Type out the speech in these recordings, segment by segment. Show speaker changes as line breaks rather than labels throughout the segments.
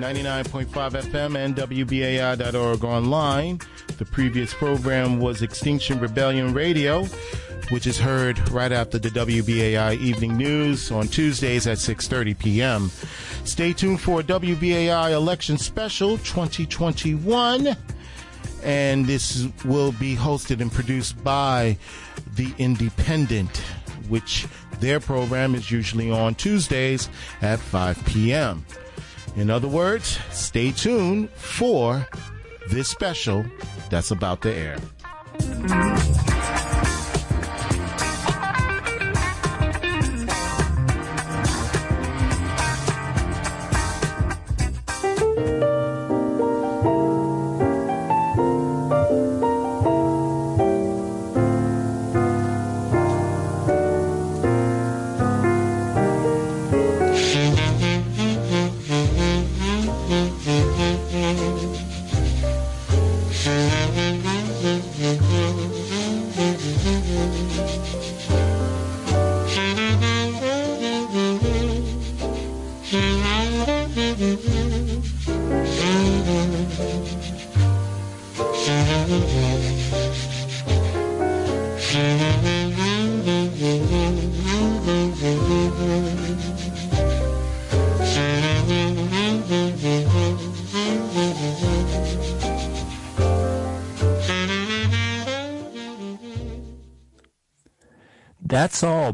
York, 99.5 FM and WBAI.org online. The previous program was Extinction Rebellion Radio, which is heard right after the WBAI evening news on Tuesdays at 6:30 p.m. Stay tuned for WBAI election special 2021 and this will be hosted and produced by The Independent, which their program is usually on Tuesdays at 5 p.m. In other words, stay tuned for this special that's about to air.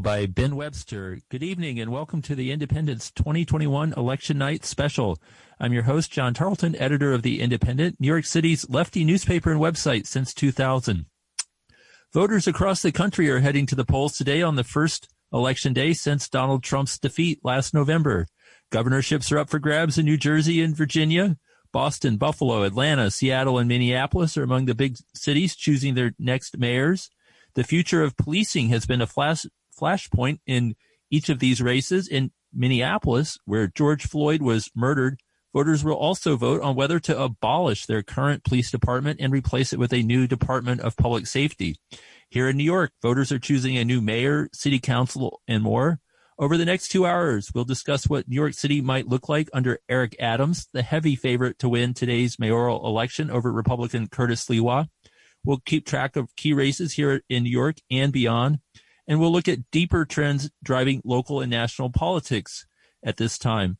By Ben Webster. Good evening and welcome to the Independent's 2021 Election Night Special. I'm your host, John Tarleton, editor of The Independent, New York City's lefty newspaper and website since 2000. Voters across the country are heading to the polls today on the first election day since Donald Trump's defeat last November. Governorships are up for grabs in New Jersey and Virginia. Boston, Buffalo, Atlanta, Seattle, and Minneapolis are among the big cities choosing their next mayors. The future of policing has been a flash, flashpoint in each of these races. In Minneapolis, where George Floyd was murdered, voters will also vote on whether to abolish their current police department and replace it with a new Department of Public Safety. Here in New York, voters are choosing a new mayor, city council, and more. Over the next two hours, we'll discuss what New York City might look like under Eric Adams, the heavy favorite to win today's mayoral election over Republican Curtis Sliwa. We'll keep track of key races here in New York and beyond. And we'll look at deeper trends driving local and national politics at this time.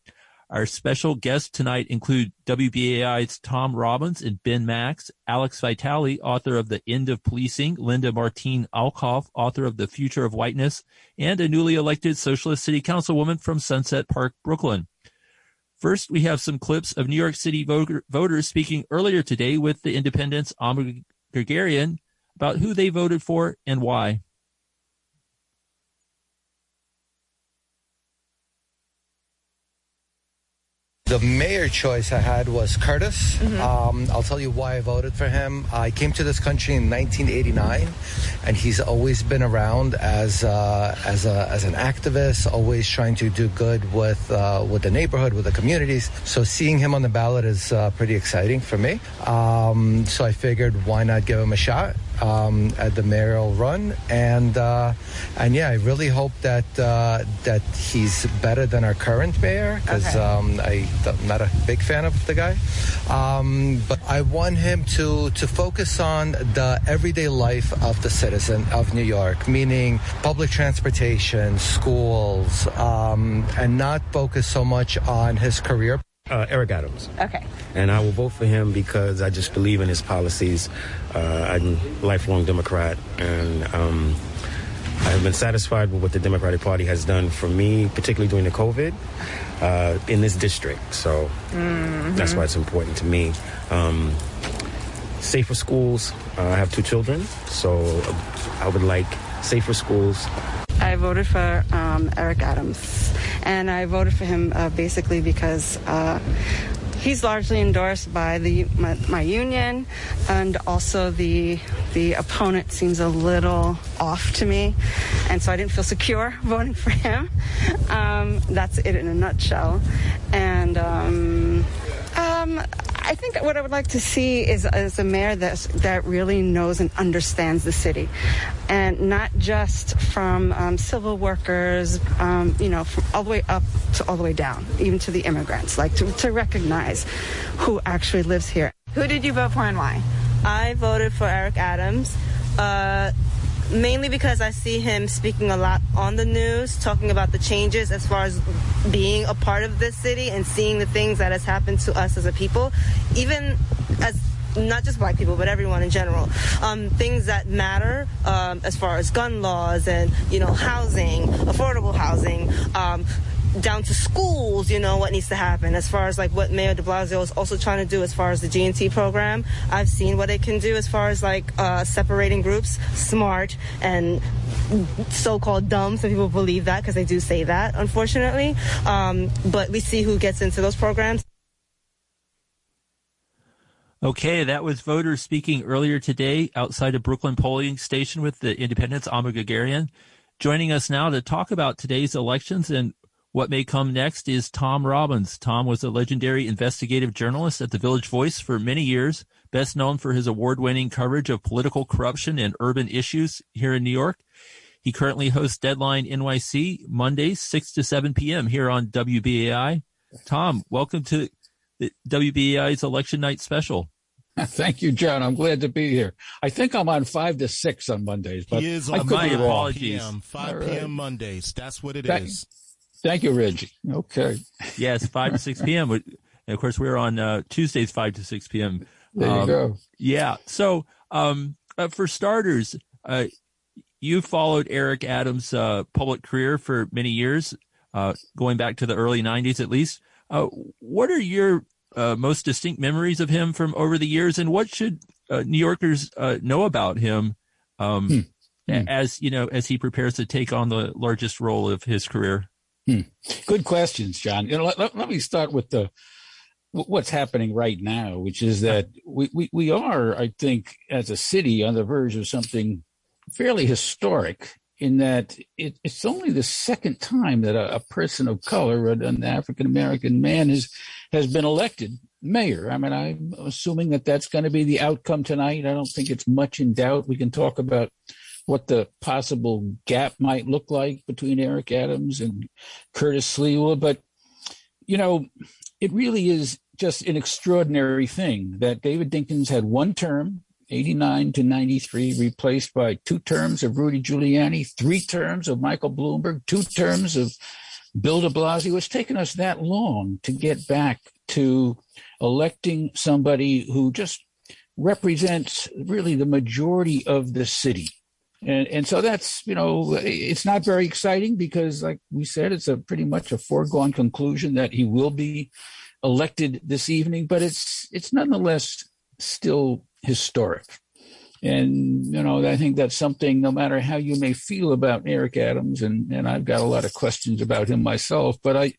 Our special guests tonight include WBAI's Tom Robbins and Ben Max, Alex Vitale, author of The End of Policing, Linda Martine Alcoff, author of The Future of Whiteness, and a newly elected Socialist City Councilwoman from Sunset Park, Brooklyn. First, we have some clips of New York City voter, voters speaking earlier today with the Independent's Amba Guerguerian about who they voted for and why.
The mayor choice I had was Curtis.
Mm-hmm.
Um, I'll tell you why I voted for him. I came to this country in 1989, and he's always been around as uh, as a, as an activist, always trying to do good with uh, with the neighborhood, with the communities. So seeing him on the ballot is uh, pretty exciting for me. Um, so I figured, why not give him a shot? Um, at the mayoral run, and uh, and yeah, I really hope that uh, that he's better than our current mayor because
Okay.
um, I'm not a big fan of the guy. Um, but I want him to to focus on the everyday life of the citizen of New York, meaning public transportation, schools, um, and not focus so much on his career.
Uh, Eric Adams.
Okay.
And I will vote for him because I just believe in his policies. Uh, I'm a lifelong Democrat, and um, I have been satisfied with what the Democratic Party has done for me, particularly during the COVID, uh, in this district. So that's why it's important to me. Um, safer schools. Uh, I have two children, so I would like safer schools.
I voted for um, Eric Adams, and I voted for him uh, basically because uh, he's largely endorsed by the my, my union, and also the the opponent seems a little off to me, and so I didn't feel secure voting for him. Um, that's it in a nutshell, and. Um, um, I think that what I would like to see is, is a mayor that that really knows and understands the city, and not just from um, civil workers, um, you know, from all the way up to all the way down, even to the immigrants. Like to, to recognize who actually lives here.
Who did you vote for and why?
I voted for Eric Adams. Uh, mainly because I see him speaking a lot on the news, talking about the changes as far as being a part of this city and seeing the things that has happened to us as a people, even as not just black people, but everyone in general. Um, things that matter um, as far as gun laws and you know housing, affordable housing. Um, down to schools, you know, what needs to happen as far as like what Mayor de Blasio is also trying to do as far as the G&T program. I've seen what it can do as far as like uh, separating groups, smart and so-called dumb. Some people believe that because they do say that, unfortunately. Um, but we see who gets into those programs.
Okay, that was voters speaking earlier today outside a Brooklyn polling station with the Independent's Amba Guerguerian. Joining us now to talk about today's elections and what may come next is Tom Robbins. Tom was a legendary investigative journalist at the Village Voice for many years, best known for his award-winning coverage of political corruption and urban issues here in New York. He currently hosts Deadline NYC Mondays, 6 to 7 p.m. here on WBAI. Tom, welcome to the WBAI's election night special.
Thank you, John. I'm glad to be here. I think I'm on five to six on Mondays, but
he is
I could
my
be wrong.
apologies.
PM, 5
All right.
p.m. Mondays. That's what it is.
Thank- you, Reggie. Okay.
Yes, 5 to 6 p.m. And of course, we're on uh, Tuesdays, 5 to 6 p.m.
There you
Um,
go.
Yeah. So, um, uh, for starters, uh, you followed Eric Adams' uh, public career for many years, uh, going back to the early 90s at least. Uh, what are your uh, most distinct memories of him from over the years, and what should uh, New Yorkers uh, know about him um,
Hmm. Hmm.
as you know as he prepares to take on the largest role of his career? Hmm.
Good questions, John. You know, let, let, let me start with the what's happening right now, which is that we, we, we are, I think, as a city on the verge of something fairly historic in that it, it's only the second time that a, a person of color, an, an African American man, is has been elected mayor. I mean, I'm assuming that that's going to be the outcome tonight. I don't think it's much in doubt. We can talk about what the possible gap might look like between Eric Adams and Curtis Sliwa, but you know, it really is just an extraordinary thing that David Dinkins had one term 89 to 93, replaced by two terms of Rudy Giuliani, three terms of Michael Bloomberg, two terms of Bill de Blasio. It's taken us that long to get back to electing somebody who just represents really the majority of the city. And, and so that's, you know, it's not very exciting because, like we said, it's a pretty much a foregone conclusion that he will be elected this evening, but it's, it's nonetheless still historic. And, you know, I think that's something, no matter how you may feel about Eric Adams, and, and I've got a lot of questions about him myself, but I,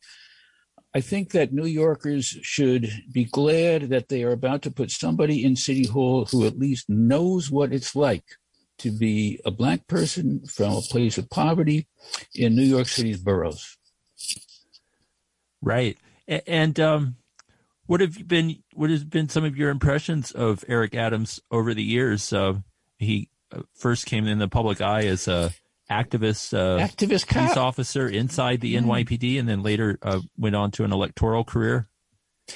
I think that New Yorkers should be glad that they are about to put somebody in City Hall who at least knows what it's like to be a black person from a place of poverty in New York City's boroughs.
Right. And um, what have you been? What has been some of your impressions of Eric Adams over the years? Uh, he uh, first came in the public eye as a activist, uh,
Activist
police
cop.
officer inside the NYPD, and then later uh, went on to an electoral career.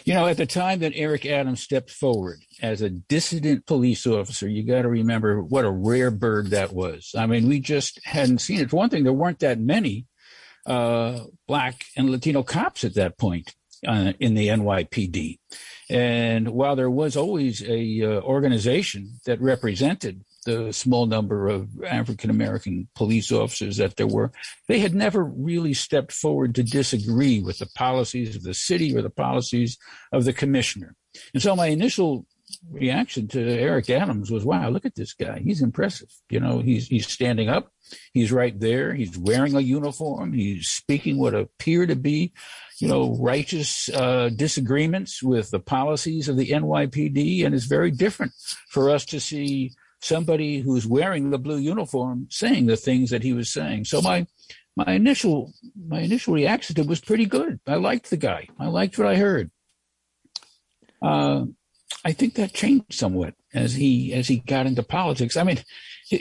You know, at the time that Eric Adams stepped forward as a dissident police officer, you got to remember what a rare bird that was. I mean, we just hadn't seen it. For one thing, there weren't that many uh, black and Latino cops at that point uh, in the NYPD. And while there was always a uh, organization that represented the small number of African American police officers that there were, they had never really stepped forward to disagree with the policies of the city or the policies of the commissioner. And so my initial reaction to Eric Adams was, wow, look at this guy. He's impressive. You know, he's, he's standing up. He's right there. He's wearing a uniform. He's speaking what appear to be, you know, righteous uh, disagreements with the policies of the NYPD. And it's very different for us to see somebody who's wearing the blue uniform saying the things that he was saying. So my, my initial, my initial reaction to it was pretty good. I liked the guy. I liked what I heard. Uh, I think that changed somewhat as he as he got into politics. I mean,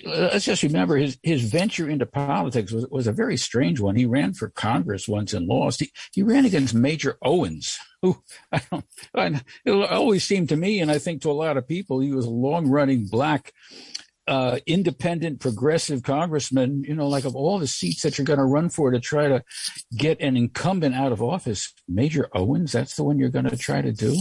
let's just remember his his venture into politics was, was a very strange one. He ran for Congress once and lost. He, he ran against Major Owens, who I don't. I, it always seemed to me, and I think to a lot of people, he was a long running black. Uh, independent progressive congressman, you know, like of all the seats that you're going to run for to try to get an incumbent out of office, Major Owens, that's the one you're going to try to do.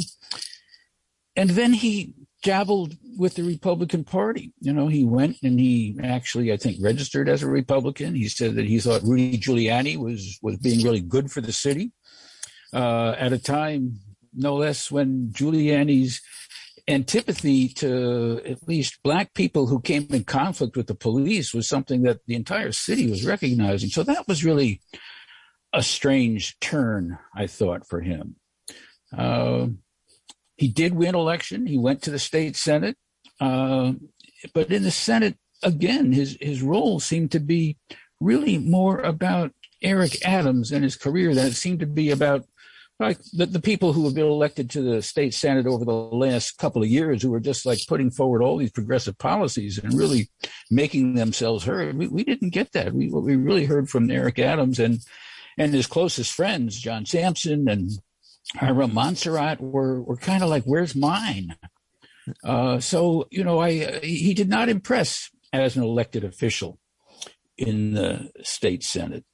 And then he dabbled with the Republican Party. You know, he went and he actually, I think, registered as a Republican. He said that he thought Rudy Giuliani was was being really good for the city uh, at a time, no less, when Giuliani's antipathy to at least black people who came in conflict with the police was something that the entire city was recognizing. So that was really a strange turn, I thought, for him. Uh, he did win election. He went to the state senate, uh, but in the Senate again, his his role seemed to be really more about Eric Adams and his career than it seemed to be about like the, the people who have been elected to the state senate over the last couple of years who are just like putting forward all these progressive policies and really making themselves heard. We, we didn't get that. We, we really heard from Eric Adams and and his closest friends, John Sampson and Ira Monserrate were were kind of like, "Where's mine?" Uh, so you know, I he did not impress as an elected official in the state senate.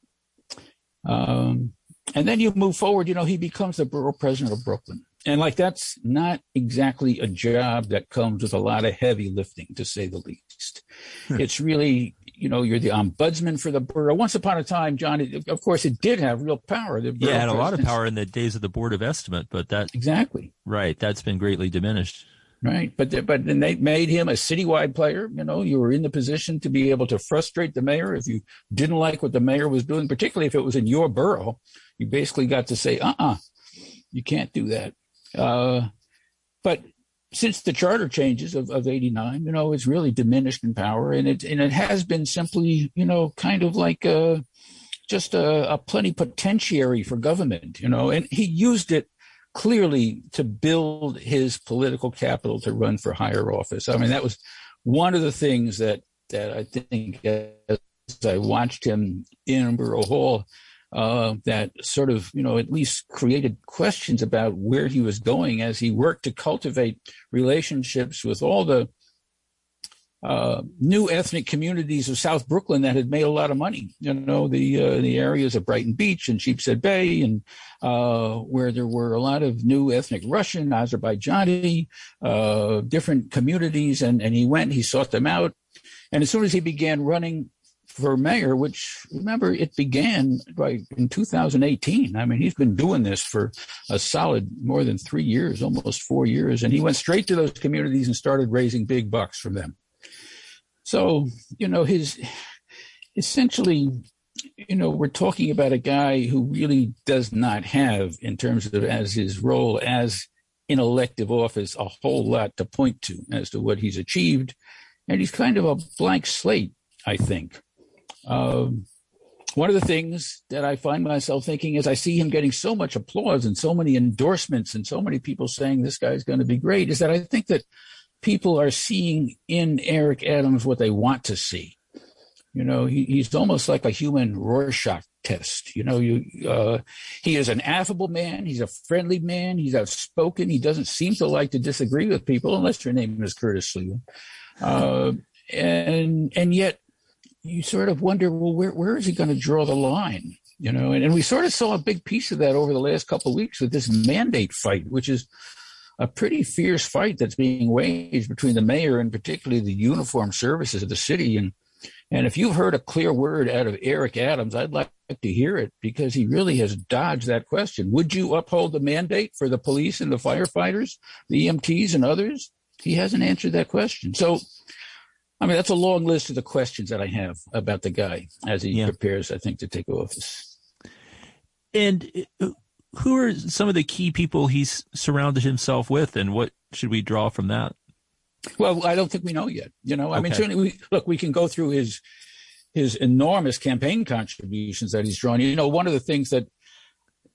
Um, and then you move forward. You know, he becomes the borough president of Brooklyn, and like that's not exactly a job that comes with a lot of heavy lifting, to say the least. Hmm. It's really you know, you're the ombudsman for the borough. Once upon a time, John, it, of course, it did have real power.
The yeah, it had a lot of power in the days of the Board of Estimate, but that
exactly
right. That's been greatly diminished.
Right, but but then they made him a citywide player. You know, you were in the position to be able to frustrate the mayor if you didn't like what the mayor was doing, particularly if it was in your borough. You basically got to say, "Uh, uh you can't do that." Uh, but since the charter changes of, of 89, you know, it's really diminished in power and it, and it has been simply, you know, kind of like a, just a, a plenipotentiary for government, you know, and he used it clearly to build his political capital to run for higher office. I mean, that was one of the things that, that I think as I watched him in Borough Hall, uh, that sort of, you know, at least created questions about where he was going as he worked to cultivate relationships with all the uh, new ethnic communities of South Brooklyn that had made a lot of money. You know, the uh, the areas of Brighton Beach and Sheepshead Bay, and uh, where there were a lot of new ethnic Russian, Azerbaijani, uh, different communities, and and he went, he sought them out, and as soon as he began running for mayor, which remember it began by in 2018. I mean, he's been doing this for a solid more than three years, almost four years, and he went straight to those communities and started raising big bucks from them. So, you know, his essentially, you know, we're talking about a guy who really does not have, in terms of as his role as in elective office, a whole lot to point to as to what he's achieved. And he's kind of a blank slate, I think. Um, one of the things that I find myself thinking is I see him getting so much applause and so many endorsements and so many people saying this guy's going to be great is that I think that people are seeing in Eric Adams what they want to see. You know, he, he's almost like a human Rorschach test. You know, you uh, he is an affable man. He's a friendly man. He's outspoken. He doesn't seem to like to disagree with people unless your name is Curtis Sliwa. Uh, and and yet you sort of wonder, well, where, where is he going to draw the line? You know, and, and we sort of saw a big piece of that over the last couple of weeks with this mandate fight, which is a pretty fierce fight that's being waged between the mayor and particularly the uniformed services of the city. And and if you've heard a clear word out of Eric Adams, I'd like to hear it because he really has dodged that question. Would you uphold the mandate for the police and the firefighters, the EMTs and others? He hasn't answered that question. So I mean, that's a long list of the questions that I have about the guy as he yeah. prepares, I think, to take office.
And uh, who are some of the key people he's surrounded himself with, and what should we draw from that?
Well, I don't think we know yet. You know, I okay. mean, certainly, we, look, we can go through his his enormous campaign contributions that he's drawn. You know, one of the things that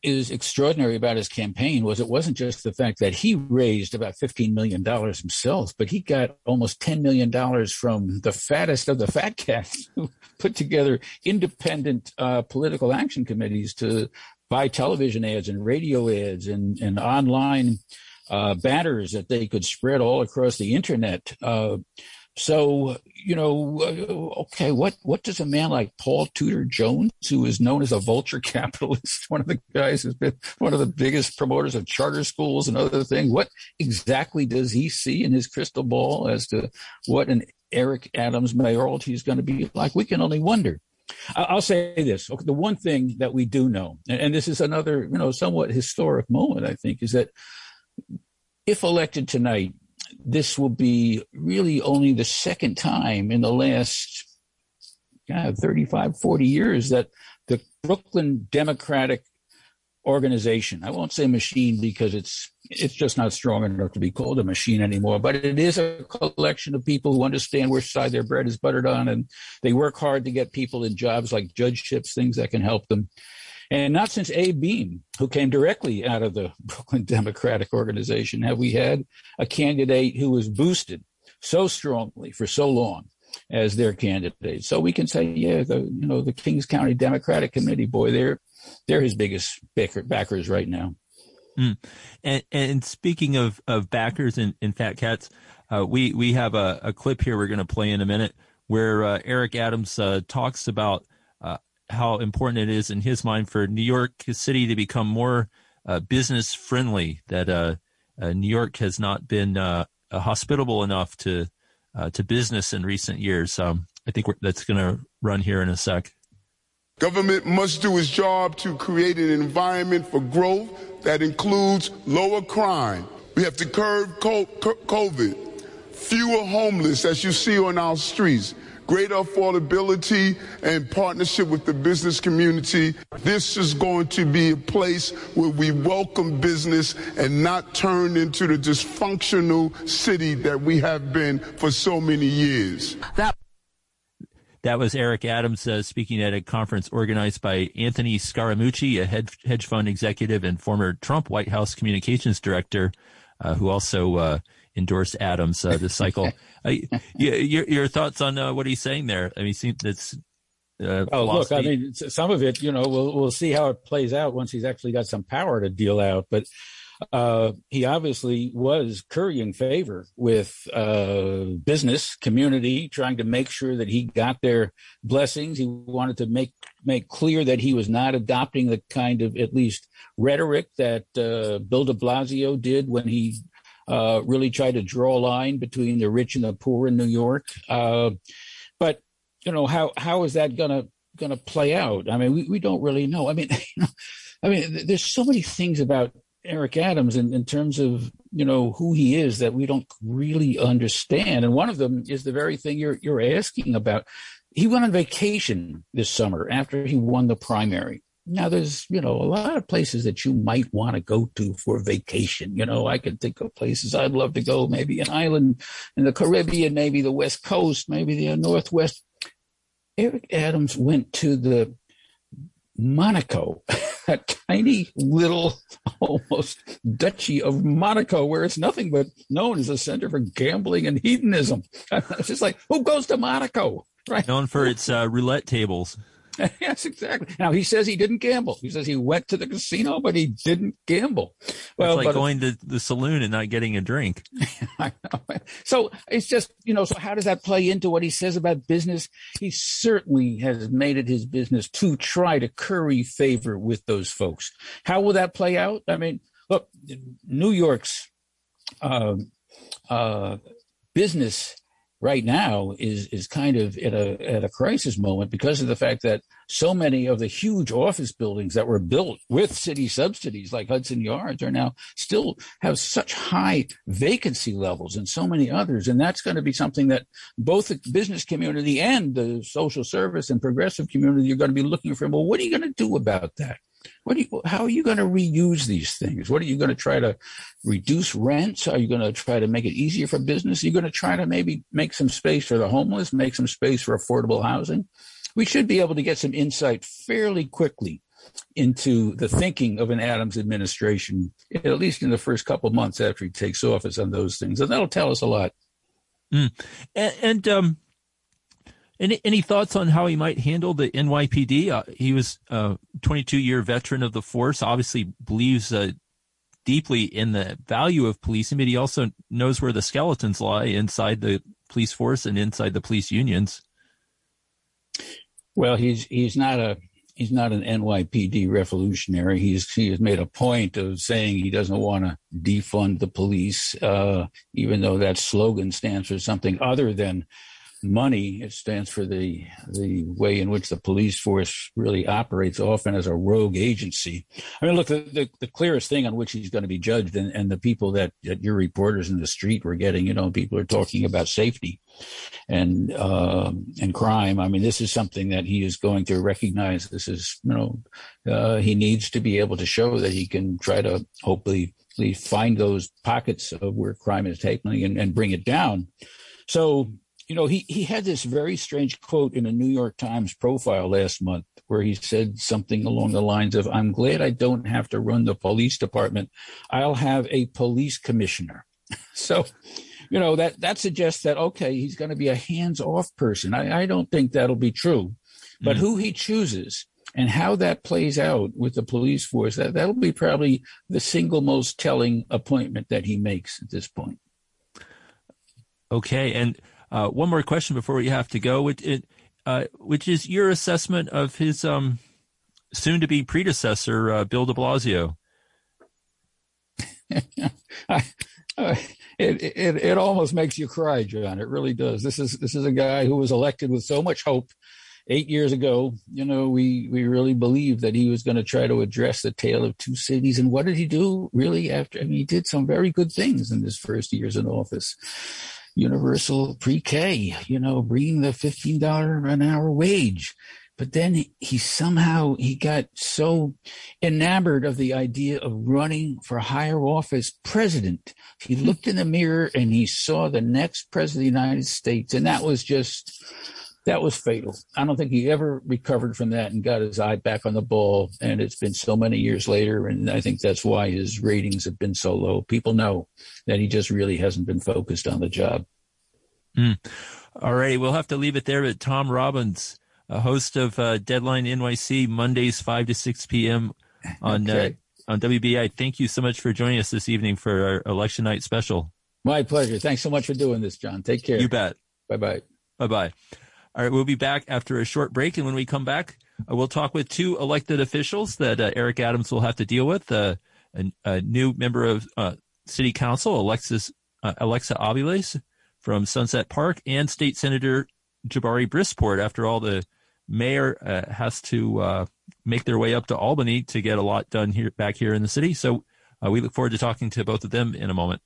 is extraordinary about his campaign was it wasn't just the fact that he raised about $15 million himself, but he got almost $10 million from the fattest of the fat cats who put together independent uh, political action committees to buy television ads and radio ads and, and online uh, banners that they could spread all across the internet. Uh, so, you know, uh, okay, what, what does a man like Paul Tudor Jones, who is known as a vulture capitalist, one of the guys who's been one of the biggest promoters of charter schools and other things, what exactly does he see in his crystal ball as to what an Eric Adams mayoralty is going to be like? We can only wonder. I'll say this. Okay, the one thing that we do know, and this is another, you know, somewhat historic moment, I think, is that if elected tonight, this will be really only the second time in the last God, 35, 40 years that the Brooklyn Democratic organization, I won't say machine because it's it's just not strong enough to be called a machine anymore, but it is a collection of people who understand which side their bread is buttered on and they work hard to get people in jobs like judgeships, things that can help them. And not since Abe Beame, who came directly out of the Brooklyn Democratic Organization, have we had a candidate who was boosted so strongly for so long as their candidate. So we can say, yeah, the you know the Kings County Democratic Committee, boy, they're they're his biggest backer, backers right now.
Mm. And, and speaking of, of backers and, and fat cats, uh, we we have a, a clip here we're going to play in a minute where uh, Eric Adams uh, talks about how important it is in his mind for New York City to become more uh, business friendly. That uh, uh, New York has not been uh, uh, hospitable enough to uh, to business in recent years. Um, I think that's going to run here in a sec.
Government must do its job to create an environment for growth that includes lower crime. We have to curb COVID, fewer homeless, as you see on our streets greater affordability and partnership with the business community. This is going to be a place where we welcome business and not turn into the dysfunctional city that we have been for so many years.
That that was Eric Adams uh, speaking at a conference organized by Anthony Scaramucci, a hedge, hedge fund executive and former Trump White House communications director, uh, who also uh, endorsed Adams uh, this cycle. uh, your, your thoughts on uh, what he's saying there? I mean, that's.
Uh, oh, look! I mean, some of it, you know, we'll we'll see how it plays out once he's actually got some power to deal out. But uh, he obviously was currying favor with uh, business community, trying to make sure that he got their blessings. He wanted to make make clear that he was not adopting the kind of at least rhetoric that uh, Bill De Blasio did when he uh, really try to draw a line between the rich and the poor in New York. Uh, but you know how how is that gonna gonna play out? I mean, we, we don't really know. I mean, you know, I mean, there's so many things about Eric Adams in, in terms of you know who he is that we don't really understand. And one of them is the very thing you're you're asking about. He went on vacation this summer after he won the primary. Now, there's, you know, a lot of places that you might want to go to for vacation. You know, I can think of places I'd love to go, maybe an island in the Caribbean, maybe the West Coast, maybe the Northwest. Eric Adams went to the Monaco, a tiny little almost duchy of Monaco, where it's nothing but known as a center for gambling and hedonism. It's just like, who goes to Monaco?
Right. Known for its uh, roulette tables.
yes, exactly. Now he says he didn't gamble. He says he went to the casino, but he didn't gamble.
Well, it's like going to the saloon and not getting a drink.
So it's just you know. So how does that play into what he says about business? He certainly has made it his business to try to curry favor with those folks. How will that play out? I mean, look, New York's uh, uh, business right now is is kind of at a at a crisis moment because of the fact that so many of the huge office buildings that were built with city subsidies like Hudson Yards are now still have such high vacancy levels and so many others. And that's going to be something that both the business community and the social service and progressive community are going to be looking for. Well what are you going to do about that what do you, how are you going to reuse these things? What are you going to try to reduce rents? Are you going to try to make it easier for business? Are you going to try to maybe make some space for the homeless, make some space for affordable housing? We should be able to get some insight fairly quickly into the thinking of an Adams administration, at least in the first couple months after he takes office on those things. And that'll tell us a lot.
Mm. And, and um, any, any thoughts on how he might handle the NYPD? Uh, he was a 22 year veteran of the force, obviously believes uh, deeply in the value of policing, but he also knows where the skeletons lie inside the police force and inside the police unions.
Well, he's he's not a he's not an NYPD revolutionary. He's he has made a point of saying he doesn't want to defund the police, uh, even though that slogan stands for something other than money. It stands for the the way in which the police force really operates, often as a rogue agency. I mean, look, the, the, the clearest thing on which he's going to be judged, and, and the people that, that your reporters in the street were getting, you know, people are talking about safety and uh, and crime. I mean, this is something that he is going to recognize. This is, you know, uh, he needs to be able to show that he can try to hopefully find those pockets of where crime is taking and, and bring it down. So you know, he, he had this very strange quote in a New York Times profile last month where he said something along the lines of, I'm glad I don't have to run the police department. I'll have a police commissioner. so, you know, that, that suggests that, okay, he's going to be a hands off person. I, I don't think that'll be true, but mm. who he chooses and how that plays out with the police force, that, that'll be probably the single most telling appointment that he makes at this point.
Okay. And, uh, one more question before we have to go, which, it, uh, which is your assessment of his um, soon to be predecessor, uh, Bill de Blasio.
Uh, it, it it almost makes you cry, John. It really does. This is this is a guy who was elected with so much hope eight years ago. You know, we we really believed that he was going to try to address the tale of two cities. And what did he do? Really, after I mean, he did some very good things in his first years in office universal pre-K, you know, bringing the $15 an hour wage. But then he, somehow, he got so enamored of the idea of running for higher office president. He looked in the mirror and he saw the next president of the United States. And that was just, that was fatal. I don't think he ever recovered from that and got his eye back on the ball. And it's been so many years later. And I think that's why his ratings have been so low. People know that he just really hasn't been focused on the job.
Mm. All right. We'll have to leave it there. But Tom Robbins, a host of uh, Deadline NYC, Mondays, 5 to 6 p.m. on, uh, okay. uh, on WBAI. Thank you so much for joining us this evening for our election night special.
My pleasure. Thanks so much for doing this, John. Take care.
You bet.
Bye bye.
Bye bye. All right, we'll be back after a short break, and when we come back, uh, we'll talk with two elected officials that uh, Eric Adams will have to deal with. Uh, a, a, new member of uh, City Council, Alexis uh, Alexa Aviles from Sunset Park, and State Senator Jabari Brisport. After all, the mayor has to make their way up to Albany to get a lot done here back here in the city. So we look forward to talking to both of them in a moment.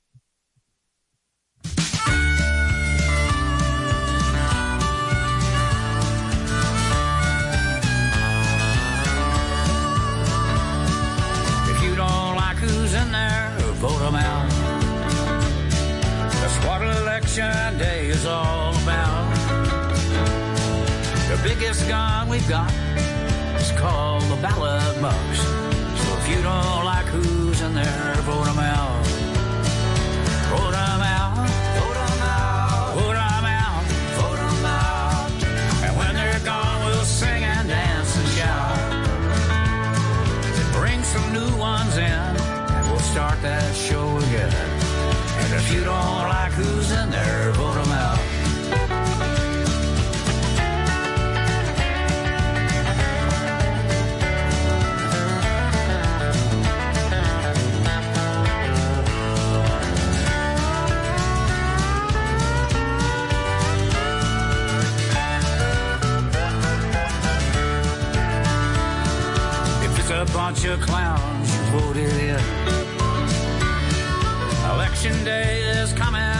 Election day is all about. The biggest gun we've got is called the ballot box. So if you don't like who's in there, vote them out. Bunch of clowns you voted in. Election day is coming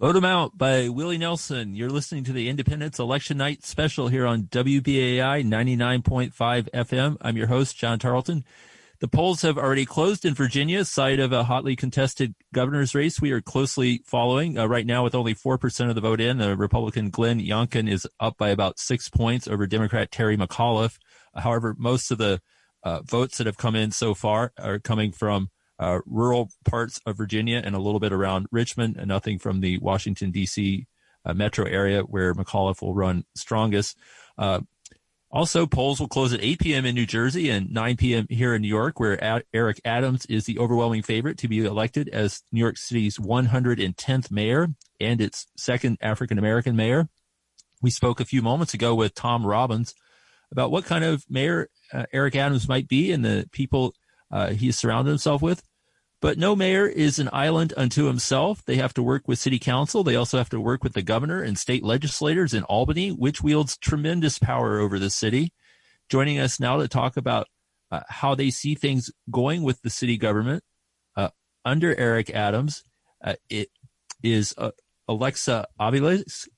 Vote
'em out by Willie Nelson. You're listening to the Independence Election Night special here on WBAI 99.5 FM. I'm your host, John Tarleton. The polls have already closed in Virginia, site of a hotly contested governor's race. We are closely following uh, right now with only 4% of the vote in. The Republican Glenn Youngkin is up by about six points over Democrat Terry McAuliffe. However, most of the uh, votes that have come in so far are coming from uh, rural parts of Virginia and a little bit around Richmond, and nothing from the Washington D.C. Uh, metro area where McAuliffe will run strongest. Uh, also, polls will close at 8 p.m. in New Jersey and 9 p.m. here in New York, where Ad- Eric Adams is the overwhelming favorite to be elected as New York City's 110th mayor and its second African American mayor. We spoke a few moments ago with Tom Robbins about what kind of mayor uh, Eric Adams might be and the people uh, he has surrounded himself with. But no mayor is an island unto himself. They have to work with city council. They also have to work with the governor and state legislators in Albany, which wields tremendous power over the city. Joining us now to talk about uh, how they see things going with the city government uh, under Eric Adams, uh, it is uh, Alexa Aviles.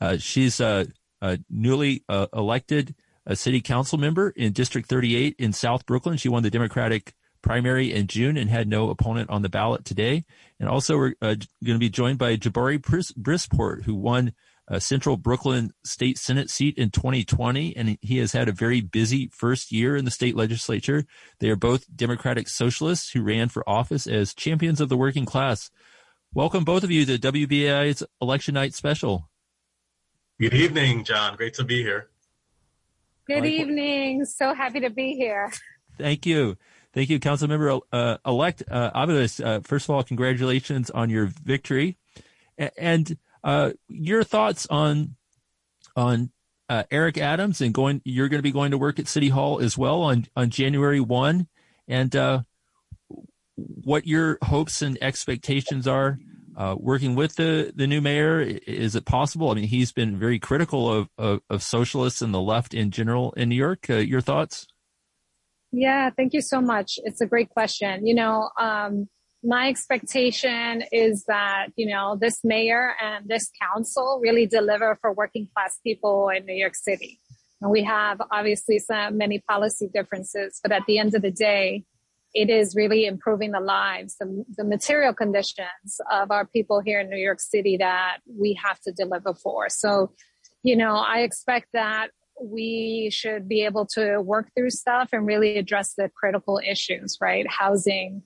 Uh, she's a, a newly uh, elected city council member in District 38 in South Brooklyn. She won the Democratic primary in June and had no opponent on the ballot today. And also, we're uh, going to be joined by Jabari Bris- Brisport, who won a Central Brooklyn State Senate seat in 2020, and he has had a very busy first year in the state legislature. They are both Democratic socialists who ran for office as champions of the working class. Welcome, both of you, to WBAI's Election Night Special.
Good evening, John. Great to be here.
Good evening. So happy to be here.
Thank you. Thank you, Councilmember uh, elect uh. Uh, first of all, congratulations on your victory, and uh, your thoughts on on uh, Eric Adams and going. You're going to be going to work at City Hall as well on on January one, and uh, what your hopes and expectations are uh, working with the the new mayor. Is it possible? I mean, he's been very critical of of, of socialists and the left in general in New York. Uh, your thoughts?
Yeah, thank you so much. It's a great question. You know, um, my expectation is that, you know, this mayor and this council really deliver for working class people in New York City. And we have obviously some many policy differences, but at the end of the day, it is really improving the lives, the, the material conditions of our people here in New York City that we have to deliver for. So, you know, I expect that we should be able to work through stuff and really address the critical issues, right? Housing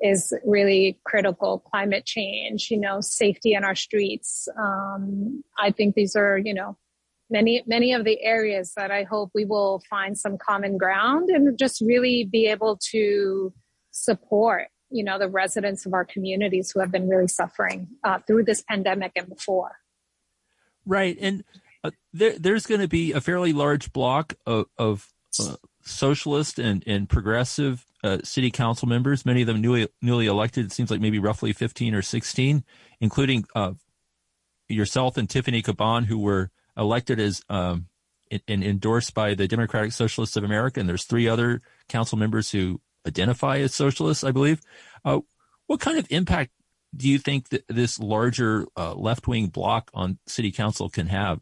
is really critical, climate change, you know, safety in our streets. Um, I think these are, you know, many, many of the areas that I hope we will find some common ground and just really be able to support, you know, the residents of our communities who have been really suffering uh, through this pandemic and before.
Right. And uh, there, there's going to be a fairly large block of, of uh, socialist and, and progressive uh, city council members, many of them newly, newly elected. It seems like maybe roughly 15 or 16, including uh, yourself and Tiffany Caban, who were elected as um, and endorsed by the Democratic Socialists of America. And there's three other council members who identify as socialists, I believe. Uh, what kind of impact do you think that this larger uh, left wing block on city council can have?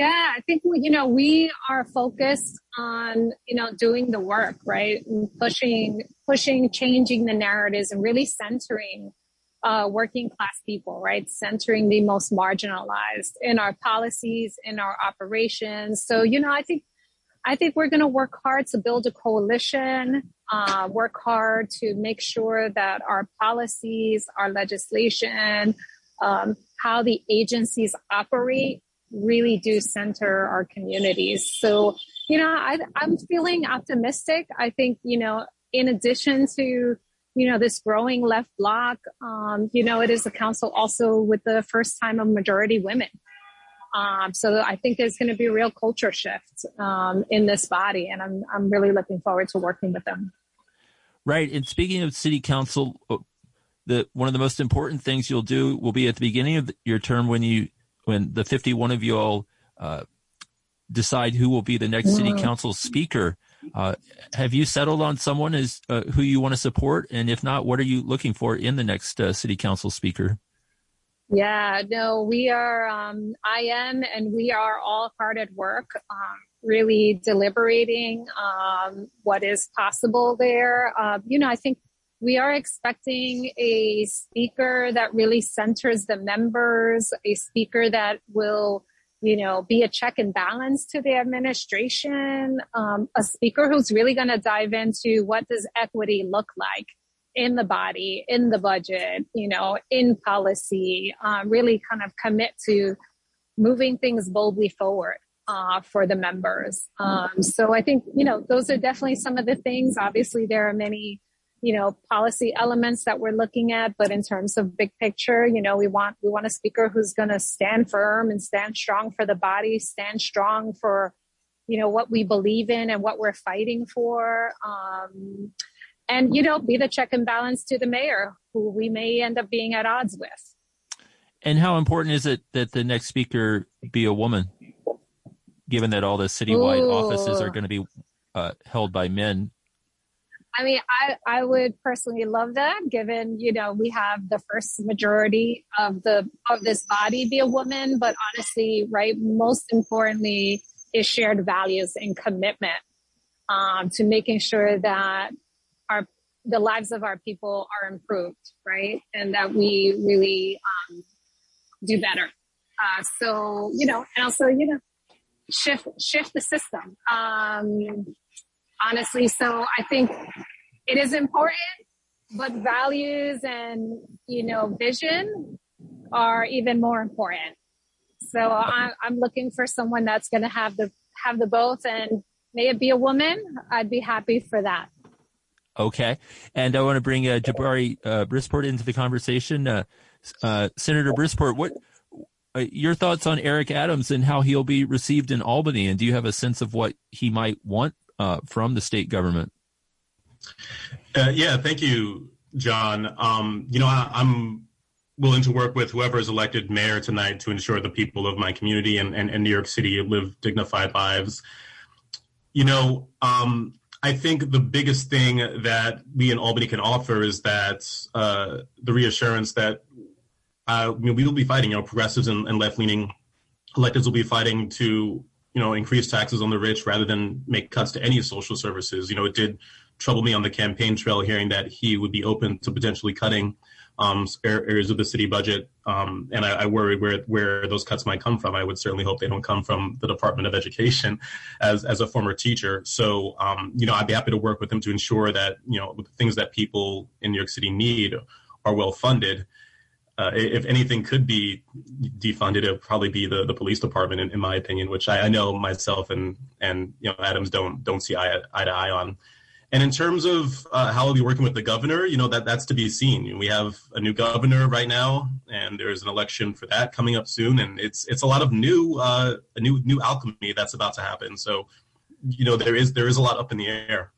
Yeah, I think you know we are focused on you know doing the work, right, and pushing, pushing, changing the narratives, and really centering uh, working class people, right, centering the most marginalized in our policies, in our operations. So you know, I think I think we're going to work hard to build a coalition, uh, work hard to make sure that our policies, our legislation, um, how the agencies operate really do center our communities. So, you know, I, I'm feeling optimistic. I think, you know, in addition to, you know, this growing left bloc, um, you know, it is a council also with the first time of majority women. Um, so I think there's going to be a real culture shift um, in this body, and I'm I'm really looking forward to working with them.
Right. And speaking of city council, uh, the one of the most important things you'll do will be at the beginning of your term when you when the 51 of you all uh, decide who will be the next city council speaker. Uh, have you settled on someone as uh, who you want to support? And if not, what are you looking for in the next uh, city council speaker?
Yeah, no, we are, um, I am, and we are all hard at work, um, really deliberating um, what is possible there. Uh, you know, I think we are expecting a speaker that really centers the members, a speaker that will, you know, be a check and balance to the administration, um, a speaker who's really going to dive into what does equity look like in the body, in the budget, you know, in policy, uh, really kind of commit to moving things boldly forward. Uh, for the members. Um, so I think, you know, those are definitely some of the things. Obviously, there are many you know, policy elements that we're looking at. But in terms of big picture, you know, we want, we want a speaker who's going to stand firm and stand strong for the body, stand strong for, you know, what we believe in and what we're fighting for. Um, and, you know, be the check and balance to the mayor who we may end up being at odds with.
And how important is it that the next speaker be a woman, given that all the citywide Ooh. offices are going to be uh, held by men?
I mean, I, I would personally love that given, you know, we have the first majority of the, of this body be a woman, but honestly, right, most importantly is shared values and commitment, um, to making sure that our, the lives of our people are improved, right? And that we really, um, do better. Uh, so, you know, and also, you know, shift, shift the system. Um, honestly. So I think it is important, but values and, you know, vision are even more important. So I'm looking for someone that's going to have the, have the both and may it be a woman. I'd be happy for that.
Okay. And I want to bring uh, Jabari uh, Brisport into the conversation. Uh, uh, Senator Brisport, what, uh, your thoughts on Eric Adams and how he'll be received in Albany? And do you have a sense of what he might want uh, from the state government?
Uh, yeah, thank you, John. Um, you know, I, am willing to work with whoever is elected mayor tonight to ensure the people of my community and, and, and New York City live dignified lives. You know, um, I think the biggest thing that we in Albany can offer is that uh, the reassurance that uh, we will be fighting, you know, progressives and, and left leaning electeds will be fighting to you know, increase taxes on the rich rather than make cuts to any social services. You know, it did trouble me on the campaign trail hearing that he would be open to potentially cutting um, areas of the city budget, um, and I, I worry where where those cuts might come from. I would certainly hope they don't come from the Department of Education, as as a former teacher. So, um, you know, I'd be happy to work with him to ensure that you know the things that people in New York City need are well funded uh, if anything could be defunded, it would probably be the, the police department, in, in my opinion, which I, I, know myself and and you know Adams don't don't see eye, eye to eye on. And in terms of uh, how we'll be working with the governor, you know that that's to be seen. We have a new governor right now, and there's an election for that coming up soon, and it's it's a lot of new uh, a new new alchemy that's about to happen. So, you know, there is there is a lot up in the air.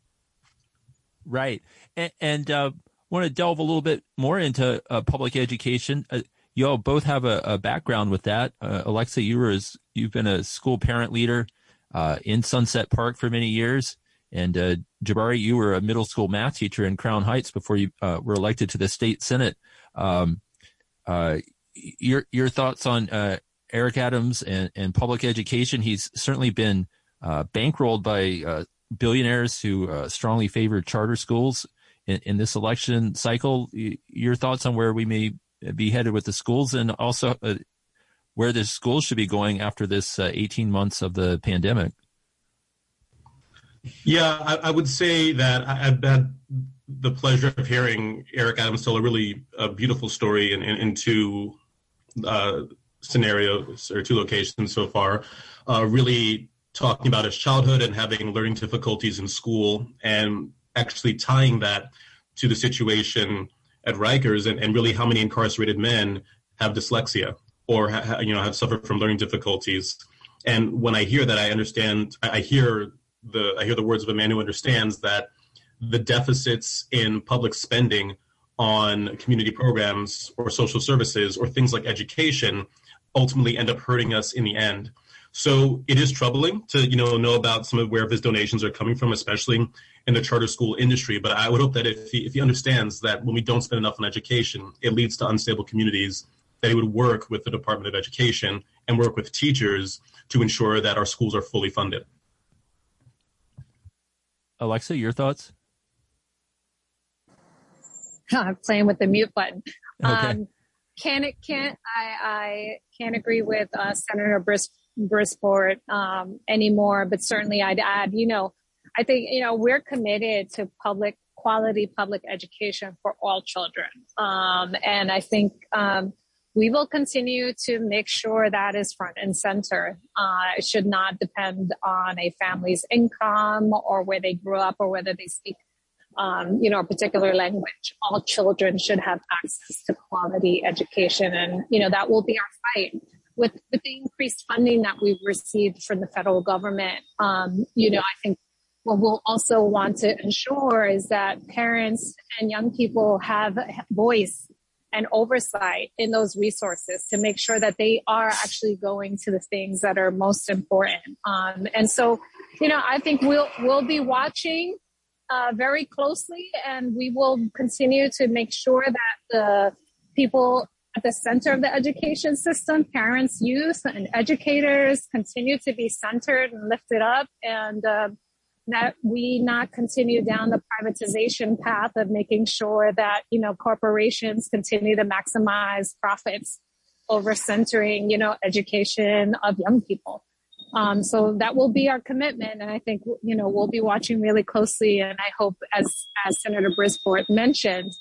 Right, and, and uh, want to delve a little bit more into uh, public education. Uh, you all both have a, a background with that. Uh, Alexa, you were as, you've been a school parent leader uh, in Sunset Park for many years, and uh, Jabari, you were a middle school math teacher in Crown Heights before you uh, were elected to the state senate. Um, your your thoughts on Eric Adams and, and public education? He's certainly been bankrolled by billionaires who strongly favor charter schools in, in this election cycle. Your thoughts on where we may be headed with the schools and also uh, where the schools should be going after this uh, 18 months of the pandemic?
Yeah, I, I would say that I, have had the pleasure of hearing Eric Adams tell a really uh, beautiful story in, in, in two uh, scenarios or two locations so far. Uh, really talking about his childhood and having learning difficulties in school and actually tying that to the situation at Rikers and, and really how many incarcerated men have dyslexia or ha, you know have suffered from learning difficulties. And when I hear that, I understand. I hear the I hear the words of a man who understands that the deficits in public spending on community programs or social services or things like education ultimately end up hurting us in the end. So it is troubling to you know know about some of where his donations are coming from, especially in the charter school industry. But I would hope that if he, if he understands that when we don't spend enough on education, it leads to unstable communities, that he would work with the Department of Education and work with teachers to ensure that our schools are fully funded.
Alexa, your thoughts?
I'm playing with the mute button.
Okay.
Um, can it can't I, I can't agree with uh, Senator Bris, Brisport um, anymore, but certainly I'd add, you know, I think you know we're committed to public quality public education for all children, um, and I think um, we will continue to make sure that is front and center. Uh, it should not depend on a family's income or where they grew up or whether they speak um, you know, a particular language. All children should have access to quality education. And, you know, that will be our fight. With, with the increased funding that we've received from the federal government, um, you know, I think what we'll also want to ensure is that parents and young people have voice and oversight in those resources to make sure that they are actually going to the things that are most important. Um, and so, you know, I think we'll we'll be watching uh, very closely, and we will continue to make sure that the people at the center of the education system, parents, youth, and educators, continue to be centered and lifted up, and uh, that we not continue down the privatization path of making sure that you know corporations continue to maximize profits over centering you know education of young people. Um, so that will be our commitment, and I think you know we'll be watching really closely. And I hope, as as Senator Brisport mentioned,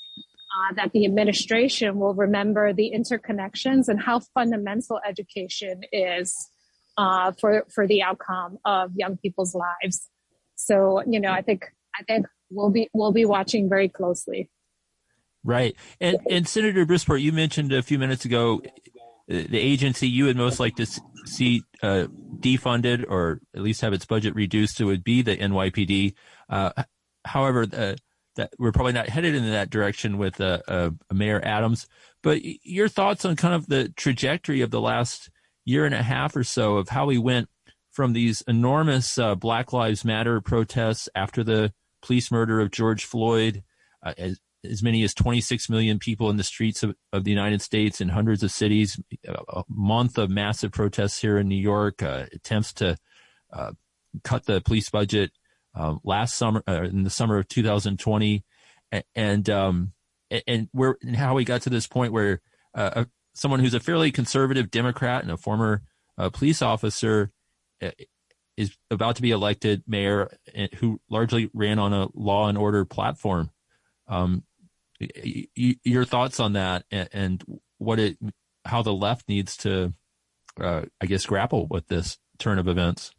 uh, that the administration will remember the interconnections and how fundamental education is uh, for for the outcome of young people's lives. So you know, I think I think we'll be we'll be watching very closely.
Right, and and Senator Brisport, you mentioned a few minutes ago the agency you would most like to see uh, defunded or at least have its budget reduced it would be the NYPD. Uh, however, uh, that we're probably not headed in that direction with uh, uh, Mayor Adams. But your thoughts on kind of the trajectory of the last year and a half or so of how we went from these enormous uh, Black Lives Matter protests after the police murder of George Floyd, as, as many as 26 million people in the streets of, of the United States in hundreds of cities, a month of massive protests here in New York, uh, attempts to uh, cut the police budget um, last summer, uh, in the summer of 2020, and um, and where and how we got to this point where uh, someone who's a fairly conservative Democrat and a former uh, police officer uh, is about to be elected mayor, who largely ran on a law and order platform. Um, your thoughts on that and what it how the left needs to uh, i guess grapple with this turn of events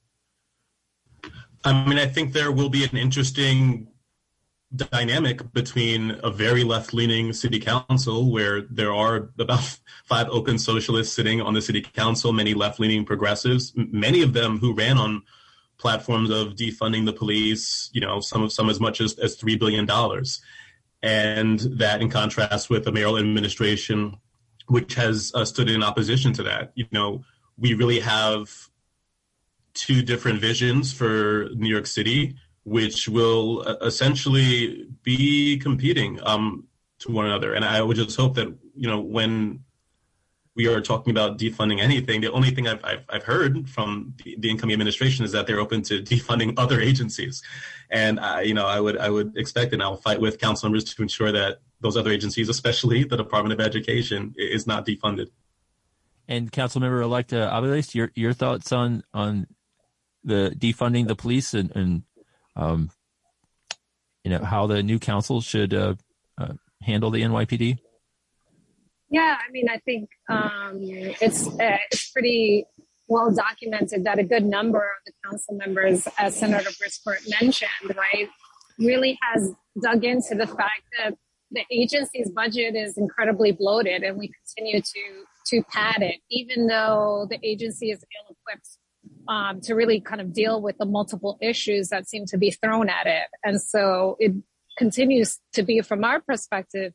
i mean i think there will be an interesting dynamic between a very left-leaning city council where there are about five open socialists sitting on the city council many left-leaning progressives many of them who ran on platforms of defunding the police you know some of some as much as, as $3 billion and that in contrast with the mayoral administration, which has uh, stood in opposition to that. You know, we really have two different visions for New York City, which will uh, essentially be competing um, to one another. And I would just hope that you know when we are talking about defunding anything, the only thing I've, I've, I've heard from the, the, incoming administration is that they're open to defunding other agencies. And, uh, you know, I would, I would expect and I'll fight with council members to ensure that those other agencies, especially the Department of Education, is not defunded.
And Councilmember-elect uh, Aviles, your, your thoughts on, on the defunding the police and, and um, you know, how the new council should uh, uh handle the NYPD?
Yeah, I mean, I think um, it's uh, it's pretty well documented that a good number of the council members, as Senator Brisport mentioned, right, really has dug into the fact that the agency's budget is incredibly bloated, and we continue to to pad it, even though the agency is ill-equipped um, to really kind of deal with the multiple issues that seem to be thrown at it, and so it continues to be, from our perspective,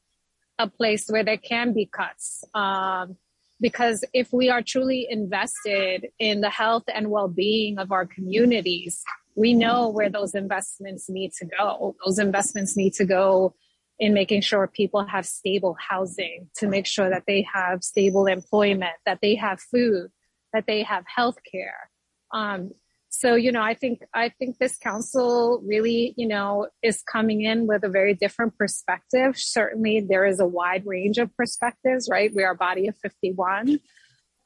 a place where there can be cuts. Um, because if we are truly invested in the health and well-being of our communities, we know where those investments need to go. Those investments need to go in making sure people have stable housing, to make sure that they have stable employment, that they have food, that they have health care. Um, so, you know, I think, I think this council really, you know, is coming in with a very different perspective. Certainly there is a wide range of perspectives, right? We are a body of 51.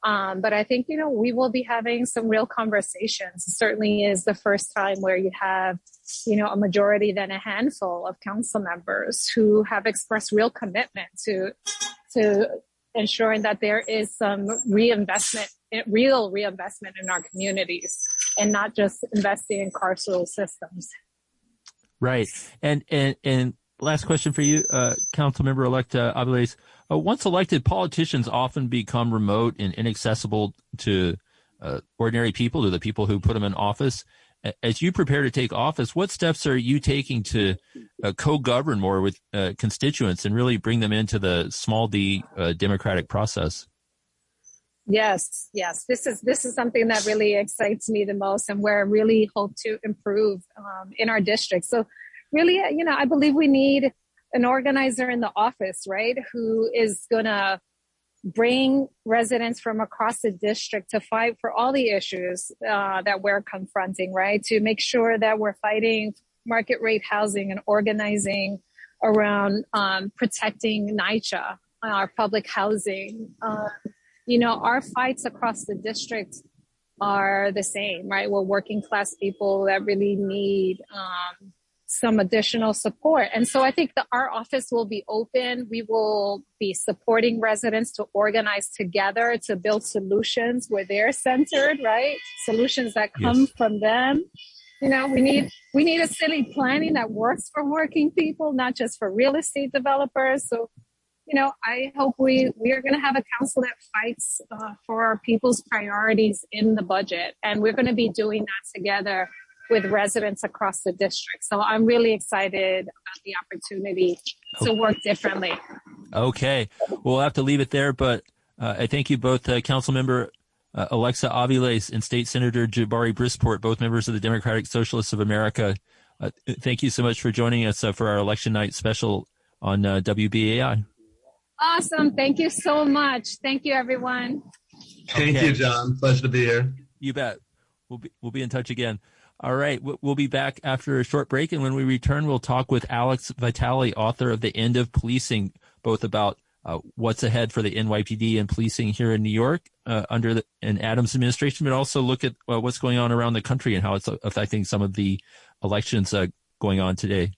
Um, but I think, you know, we will be having some real conversations. Certainly is the first time where you have, you know, a majority than a handful of council members who have expressed real commitment to, to ensuring that there is some reinvestment, real reinvestment in our communities and not just investing in carceral systems.
Right. And, and, and last question for you, uh, council member elect uh. Uh, once elected, politicians often become remote and inaccessible to uh, ordinary people, to the people who put them in office. As you prepare to take office, what steps are you taking to uh, co-govern more with uh, constituents and really bring them into the small d uh, democratic process?
Yes, yes. This is this is something that really excites me the most, and where I really hope to improve um, in our district. So, really, you know, I believe we need an organizer in the office, right, who is going to bring residents from across the district to fight for all the issues uh, that we're confronting, right? To make sure that we're fighting market rate housing and organizing around um, protecting NYCHA, our public housing. Uh, you know, our fights across the district are the same, right? We're working class people that really need um, some additional support. And so I think that our office will be open. We will be supporting residents to organize together to build solutions where they're centered, right? Solutions that come yes. from them. You know, we need we need a city planning that works for working people, not just for real estate developers. So, you know, I hope we we are going to have a council that fights uh, for our people's priorities in the budget, and we're going to be doing that together with residents across the district. So I'm really excited about the opportunity to work differently.
Okay. We'll have to leave it there, but uh, I thank you both, uh, Council Member uh, Alexa Aviles and State Senator Jabari Brisport, both members of the Democratic Socialists of America. Uh, thank you so much for joining us uh, for our election night special on uh, WBAI.
Awesome. Thank you so much. Thank you, everyone.
Thank okay. you, John. Pleasure to be here.
You bet. We'll be, we'll be in touch again. All right. We'll be back after a short break. And when we return, we'll talk with Alex Vitale, author of The End of Policing, both about uh, what's ahead for the NYPD and policing here in New York uh, under the, an Adams administration, but also look at uh, what's going on around the country and how it's affecting some of the elections uh, going on today.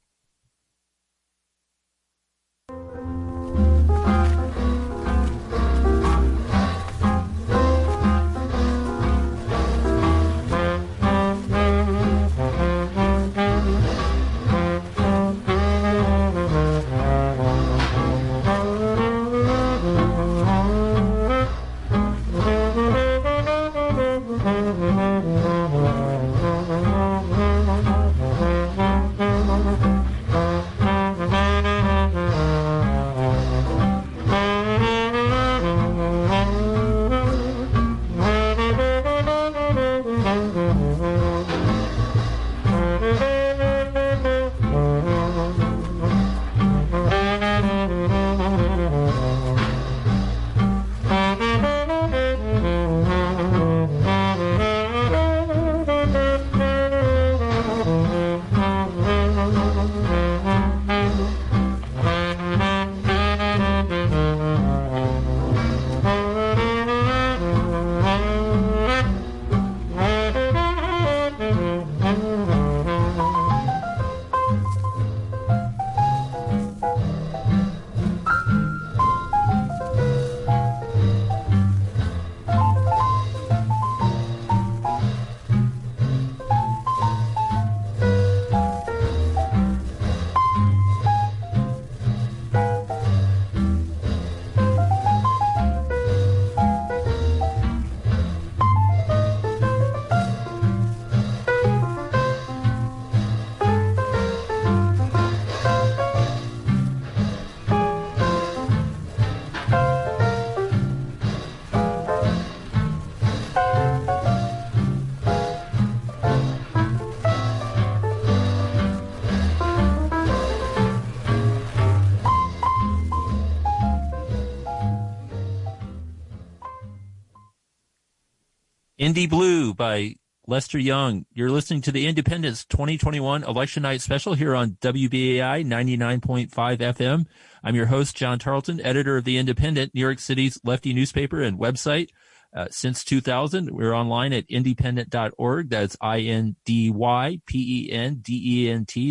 Indie Blue by Lester Young. You're listening to the Indypendent's 2021 Election Night Special here on WBAI 99.5 FM. I'm your host, John Tarleton, editor of the Indypendent, New York City's lefty newspaper and website. Uh, since 2000, we're online at indypendent.org. That's I-N-D-Y-P-E-N-D-E-N-T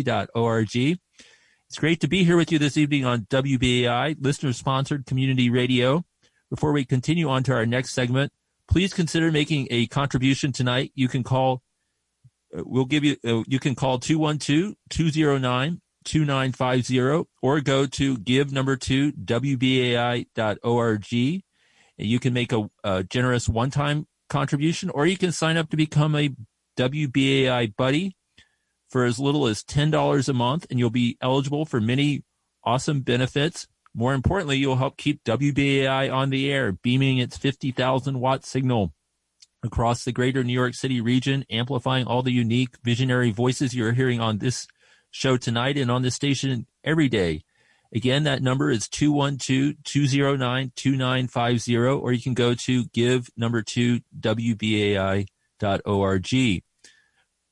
dot O-R-G. It's great to be here with you this evening on WBAI, listener-sponsored community radio. Before we continue on to our next segment, please consider making a contribution tonight. You can call, uh, we'll give you, uh, you can call 212-209-2950 or go to give number two, WBAI.org. And you can make a, a generous one-time contribution or you can sign up to become a WBAI buddy for as little as $10 a month and you'll be eligible for many awesome benefits. More importantly, you'll help keep WBAI on the air, beaming its 50,000 watt signal across the greater New York City region, amplifying all the unique visionary voices you're hearing on this show tonight and on this station every day. Again, that number is 212-209-2950, or you can go to give number two WBAI.org.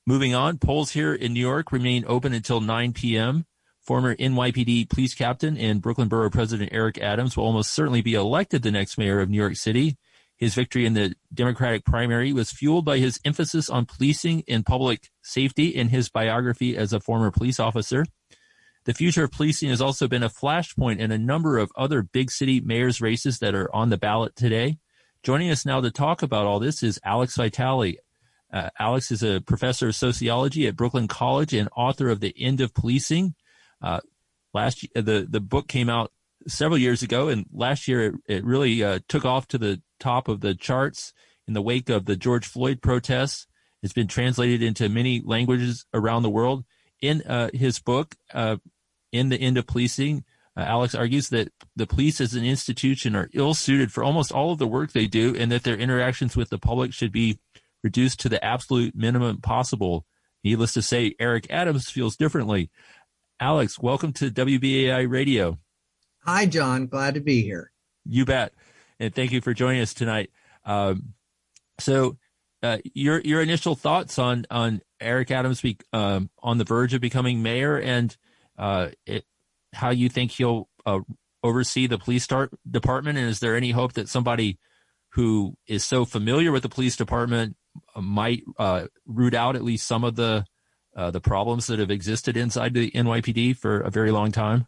Moving on, polls here in New York remain open until 9 p.m. Former NYPD police captain and Brooklyn Borough President Eric Adams will almost certainly be elected the next mayor of New York City. His victory in the Democratic primary was fueled by his emphasis on policing and public safety in his biography as a former police officer. The future of policing has also been a flashpoint in a number of other big city mayors races that are on the ballot today. Joining us now to talk about all this is Alex Vitale, uh, Alex is a professor of sociology at Brooklyn College and author of The End of Policing. Uh, last the the book came out several years ago, and last year it, it really uh, took off to the top of the charts in the wake of the George Floyd protests. It's been translated into many languages around the world. In uh, his book, uh, "In the End of Policing," uh, Alex argues that the police as an institution are ill suited for almost all of the work they do, and that their interactions with the public should be reduced to the absolute minimum possible. Needless to say, Eric Adams feels differently. Alex, welcome to WBAI Radio.
Hi, John. Glad to be here.
You bet. And thank you for joining us tonight. Um, so, uh, your your initial thoughts on on Eric Adams be, um, on the verge of becoming mayor, and uh, it, how you think he'll uh, oversee the police start, department, and is there any hope that somebody who is so familiar with the police department might uh, root out at least some of the uh, the problems that have existed inside the NYPD for a very long time?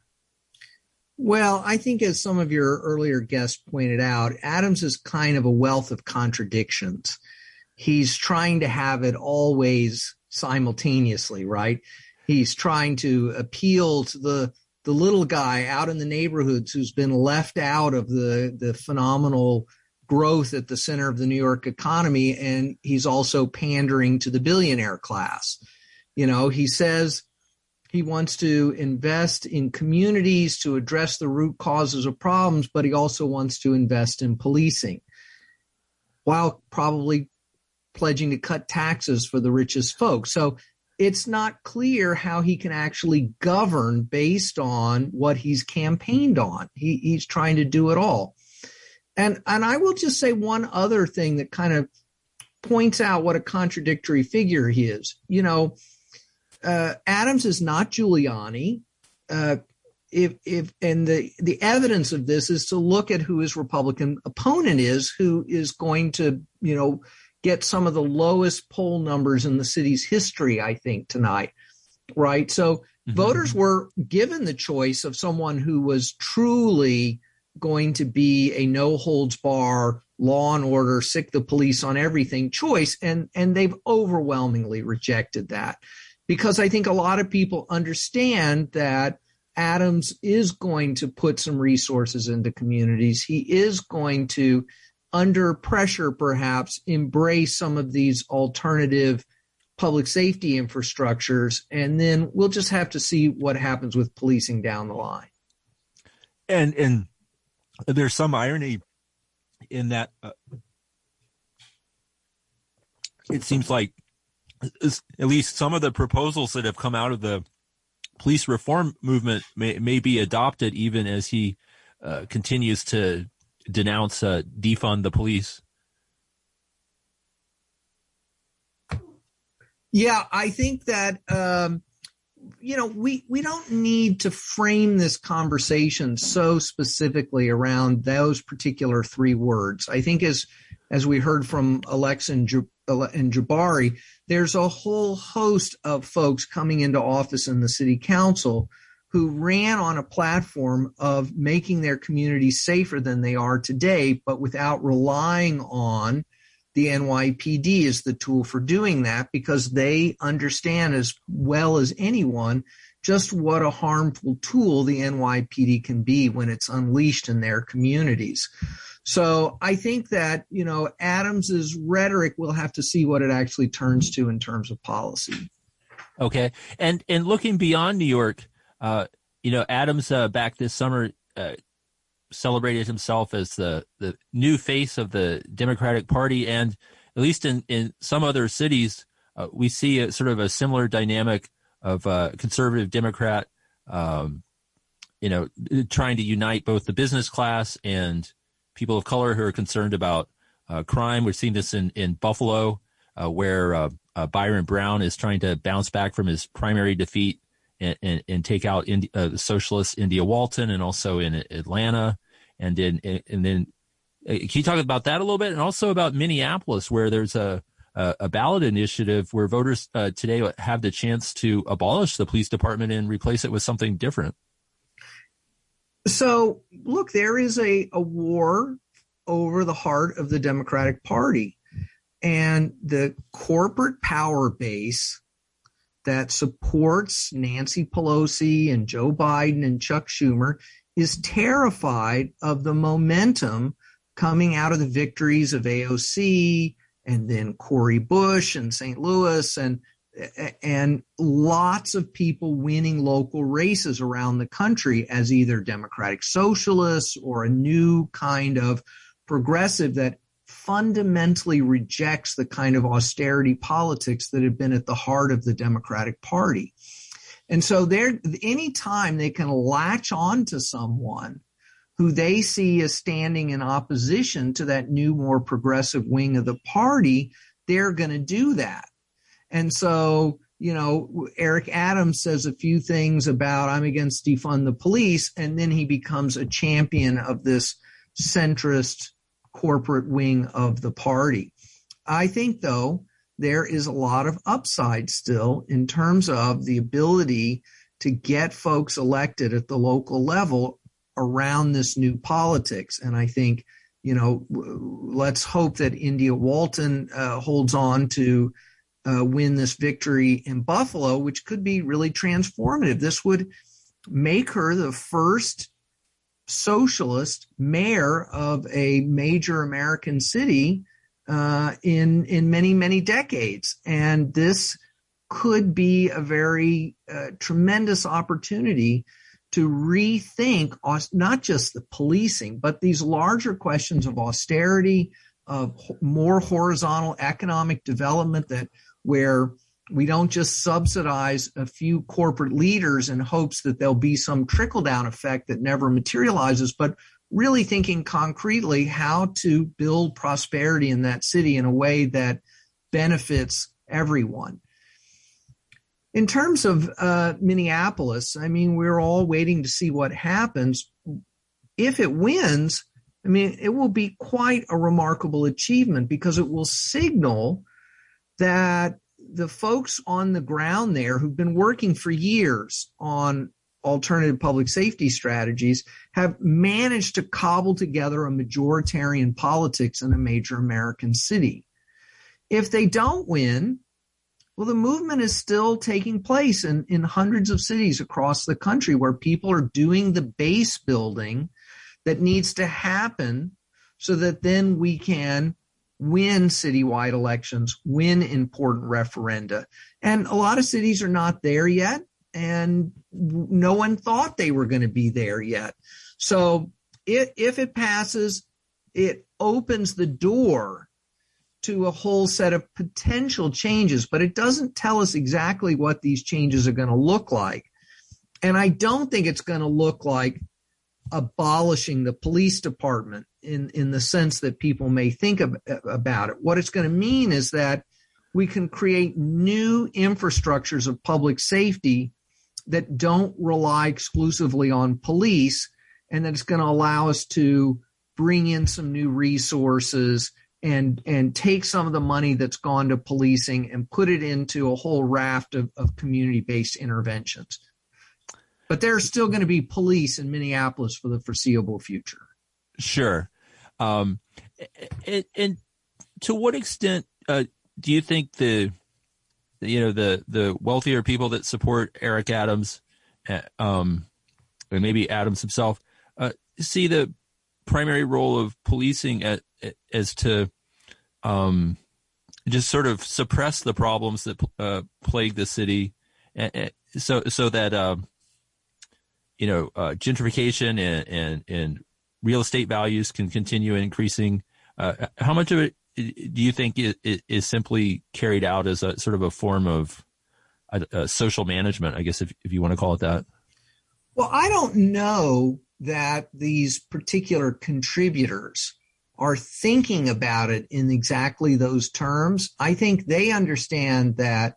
Well, I think as some of your earlier guests pointed out, Adams is kind of a wealth of contradictions. He's trying to have it always simultaneously, right? He's trying to appeal to the the little guy out in the neighborhoods who's been left out of the the phenomenal growth at the center of the New York economy. And he's also pandering to the billionaire class. You know, he says he wants to invest in communities to address the root causes of problems, but he also wants to invest in policing while probably pledging to cut taxes for the richest folks. So it's not clear how he can actually govern based on what he's campaigned on. He, he's trying to do it all. And and I will just say one other thing that kind of points out what a contradictory figure he is. You know, uh, Adams is not Giuliani. Uh, if if and the the evidence of this is to look at who his Republican opponent is, who is going to you know get some of the lowest poll numbers in the city's history. I think tonight, right? So mm-hmm. voters were given the choice of someone who was truly going to be a no holds bar law and order sick the police on everything choice and and they've overwhelmingly rejected that because i think a lot of people understand that adams is going to put some resources into communities. He is going to under pressure perhaps embrace some of these alternative public safety infrastructures and then we'll just have to see what happens with policing down the line.
And and there's some irony in that uh, it seems like at least some of the proposals that have come out of the police reform movement may, may be adopted even as he uh, continues to denounce uh, defund the police.
Yeah, I think that um, you know we we don't need to frame this conversation so specifically around those particular three words. I think as as we heard from Alex and, Jabari, there's a whole host of folks coming into office in the city council who ran on a platform of making their communities safer than they are today, but without relying on the NYPD as the tool for doing that because they understand as well as anyone just what a harmful tool the NYPD can be when it's unleashed in their communities. So I think that, you know, Adams's rhetoric we'll have to see what it actually turns to in terms of policy.
Okay. And and looking beyond New York, uh, you know, Adams uh, back this summer uh, celebrated himself as the the new face of the Democratic Party, and at least in in some other cities, uh, we see a sort of a similar dynamic of uh, conservative Democrat, um, you know, trying to unite both the business class and people of color who are concerned about uh, crime. We've seen this in in Buffalo, uh, where uh, uh, Byron Brown is trying to bounce back from his primary defeat and, and, and take out Indi- uh, socialist India Walton, and also in Atlanta, and in and then uh, can you talk about that a little bit, and also about Minneapolis, where there's a a ballot initiative where voters today have the chance to abolish the police department and replace it with something different.
So, look, there is a, a war over the heart of the Democratic Party. And the corporate power base that supports Nancy Pelosi and Joe Biden and Chuck Schumer is terrified of the momentum coming out of the victories of AOC and then Cori Bush and St. Louis and and lots of people winning local races around the country as either democratic socialists or a new kind of progressive that fundamentally rejects the kind of austerity politics that have been at the heart of the Democratic Party. And so there any time they can latch on to someone who they see as standing in opposition to that new more progressive wing of the party, they're going to do that. And so, you know, Eric Adams says a few things about I'm against defund the police, and then he becomes a champion of this centrist corporate wing of the party. I think, though, there is a lot of upside still in terms of the ability to get folks elected at the local level around this new politics. And I think, you know, let's hope that India Walton uh, holds on to uh, win this victory in Buffalo, which could be really transformative. This would make her the first socialist mayor of a major American city uh, in in many many decades, and this could be a very uh, tremendous opportunity to rethink not just the policing, but these larger questions of austerity, of more horizontal economic development that where we don't just subsidize a few corporate leaders in hopes that there'll be some trickle down effect that never materializes, but really thinking concretely how to build prosperity in that city in a way that benefits everyone. In terms of uh, Minneapolis, I mean, we're all waiting to see what happens. If it wins, I mean, it will be quite a remarkable achievement because it will signal that the folks on the ground there who've been working for years on alternative public safety strategies have managed to cobble together a majoritarian politics in a major American city. If they don't win, well, the movement is still taking place in, in hundreds of cities across the country where people are doing the base building that needs to happen so that then we can win citywide elections, win important referenda. And a lot of cities are not there yet, and no one thought they were going to be there yet. So it, if it passes, it opens the door to a whole set of potential changes, but it doesn't tell us exactly what these changes are going to look like. And I don't think it's going to look like abolishing the police department in, in the sense that people may think of, about it. What it's going to mean is that we can create new infrastructures of public safety that don't rely exclusively on police and that it's going to allow us to bring in some new resources and and take some of the money that's gone to policing and put it into a whole raft of, of community-based interventions. But there's still going to be police in minneapolis for the foreseeable future.
Sure um, and, and, to what extent uh, do you think the you know the the wealthier people that support Eric Adams, uh, um, and maybe Adams himself, uh, see the primary role of policing at, as to um, just sort of suppress the problems that uh, plague the city, so so that um, you know uh, gentrification and, and and real estate values can continue increasing. Uh, how much of it do you think is simply carried out as a sort of a form of a, social management? I guess if if you want to call it that.
Well, I don't know that these particular contributors are thinking about it in exactly those terms. I think they understand that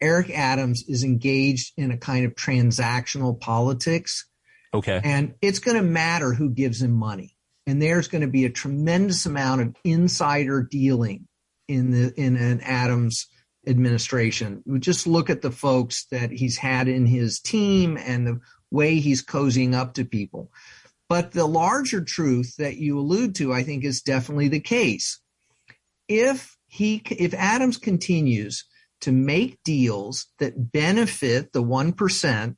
Eric Adams is engaged in a kind of transactional politics.
Okay.
And it's going to matter who gives him money and there's going to be a tremendous amount of insider dealing in the in an Adams administration. Just look at the folks that he's had in his team and the way he's cozying up to people. But the larger truth that you allude to, I think, is definitely the case. If he, if Adams continues to make deals that benefit the one percent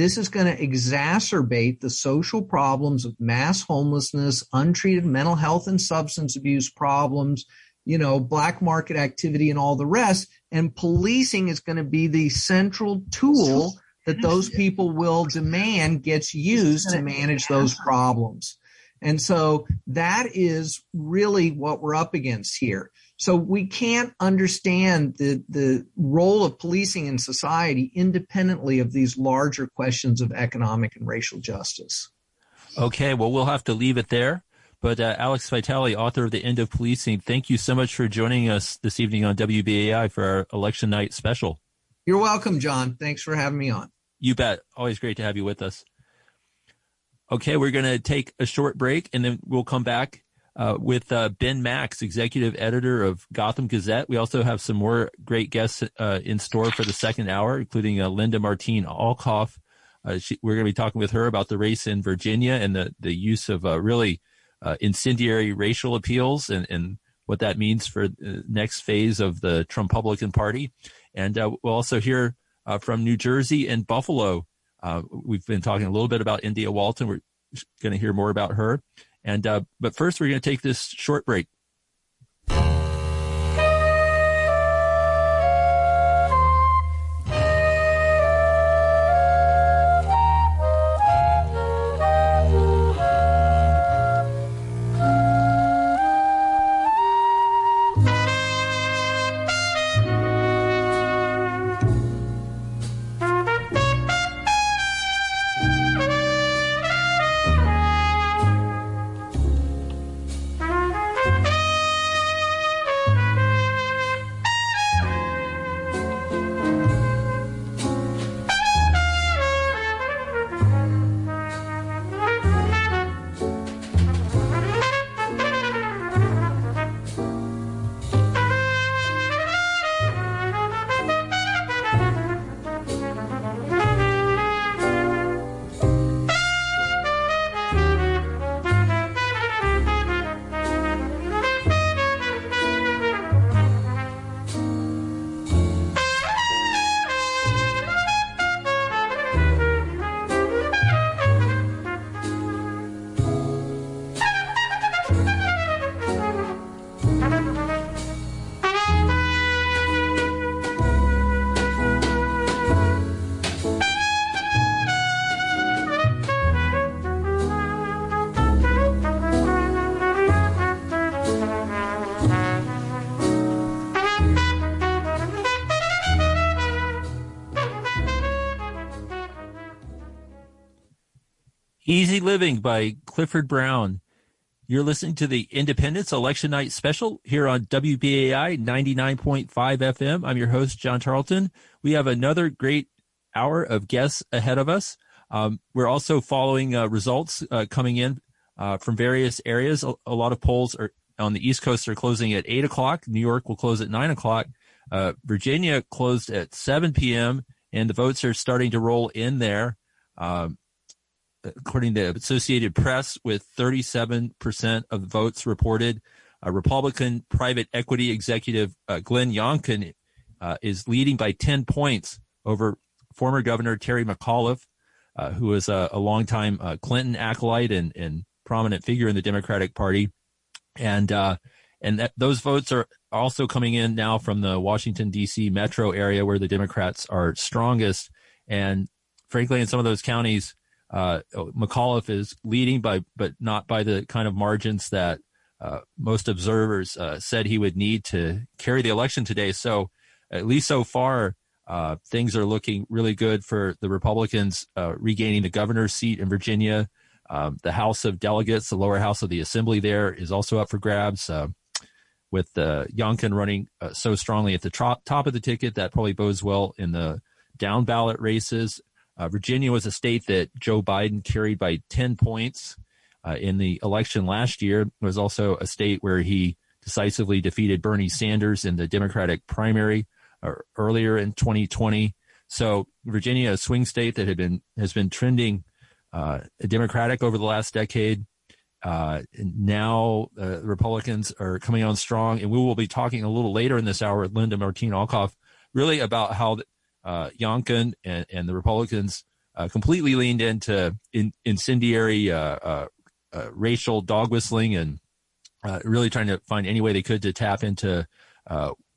this is going to exacerbate the social problems of mass homelessness, untreated mental health and substance abuse problems, you know, black market activity and all the rest. And policing is going to be the central tool that those people will demand gets used to manage those problems. And so that is really what we're up against here. So we can't understand the, the role of policing in society independently of these larger questions of economic and racial justice.
Okay, well, we'll have to leave it there. But uh, Alex Vitale, author of The End of Policing, thank you so much for joining us this evening on WBAI for our election night special.
You're welcome, John. Thanks for having me on.
You bet. Always great to have you with us. Okay, we're going to take a short break and then we'll come back uh, with uh, Ben Max, executive editor of Gotham Gazette. We also have some more great guests uh, in store for the second hour, including uh, Linda Martín Alcoff. Uh, she, we're going to be talking with her about the race in Virginia and the, the use of uh, really incendiary racial appeals and, and what that means for the next phase of the Trump Republican Party. And we'll also hear from New Jersey and Buffalo. we've been talking a little bit about India Walton. We're going to hear more about her. And uh, but first, we're going to take this short break. Easy Living by Clifford Brown. You're listening to the Indypendent's Election Night Special here on WBAI 99.5 FM. I'm your host, John Tarleton. We have another great hour of guests ahead of us. Um, we're also following uh, results uh, coming in uh, from various areas. A, a, lot of polls are on the East Coast are closing at 8 o'clock. New York will close at 9 o'clock. Uh, Virginia closed at 7 p.m., and the votes are starting to roll in there. Um, according to Associated Press, with 37% of votes reported. Republican private equity executive uh, Glenn Youngkin uh, is leading by 10 points over former Governor Terry McAuliffe, uh, who was a, a longtime uh, Clinton acolyte and, and, prominent figure in the Democratic Party. And uh, and that, those votes are also coming in now from the Washington D.C. metro area where the Democrats are strongest. And frankly, in some of those counties, uh, McAuliffe is leading by, but not by the kind of margins that uh, most observers uh, said he would need to carry the election today. So, at least so far, uh, things are looking really good for the Republicans uh, regaining the governor's seat in Virginia. Um, the House of Delegates, the lower house of the Assembly, there is also up for grabs. Uh, with uh, Youngkin running so strongly at the top, top of the ticket, that probably bodes well in the down ballot races. Uh, Virginia was a state that Joe Biden carried by 10 points uh, in the election last year. It was also a state where he decisively defeated Bernie Sanders in the Democratic primary uh, earlier in 2020. So Virginia, a swing state that had been has been trending uh, Democratic over the last decade. Uh, now uh, Republicans are coming on strong, and we will be talking a little later in this hour with Linda Martín Alcoff, really about how uh, Youngkin and, and the Republicans uh, completely leaned into in, incendiary uh, uh, uh racial dog whistling and uh, really trying to find any way they could to tap into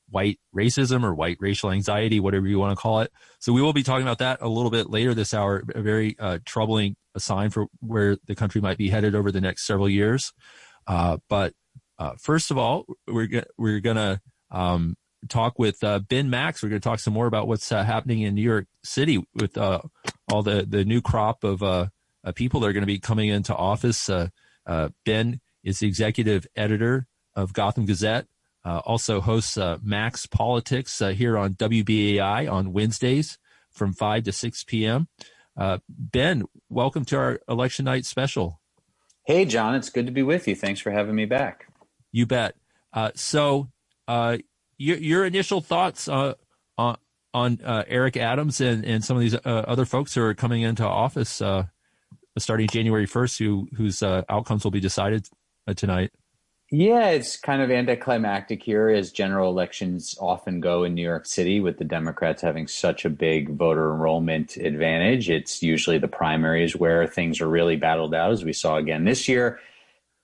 white racism or white racial anxiety, whatever you want to call it. So we will be talking about that a little bit later this hour. A very troubling sign for where the country might be headed over the next several years. but first of all, we're we're gonna um, talk with uh, Ben Max. We're going to talk some more about what's uh, happening in New York City with uh, all the, the new crop of uh, uh, people that are going to be coming into office. Uh, ben is the executive editor of Gotham Gazette, also hosts Max Politics here on WBAI on Wednesdays from 5 to 6 p.m. ben, welcome to our election night special.
Hey, John, it's good to be with you. Thanks for having me back.
You bet. so, your, your initial thoughts uh, on on uh, Eric Adams and, and some of these uh, other folks who are coming into office uh, starting January first, who whose uh, outcomes will be decided uh, tonight.
Yeah, it's kind of anticlimactic here, as general elections often go in New York City, with the Democrats having such a big voter enrollment advantage. It's usually the primaries where things are really battled out, as we saw again this year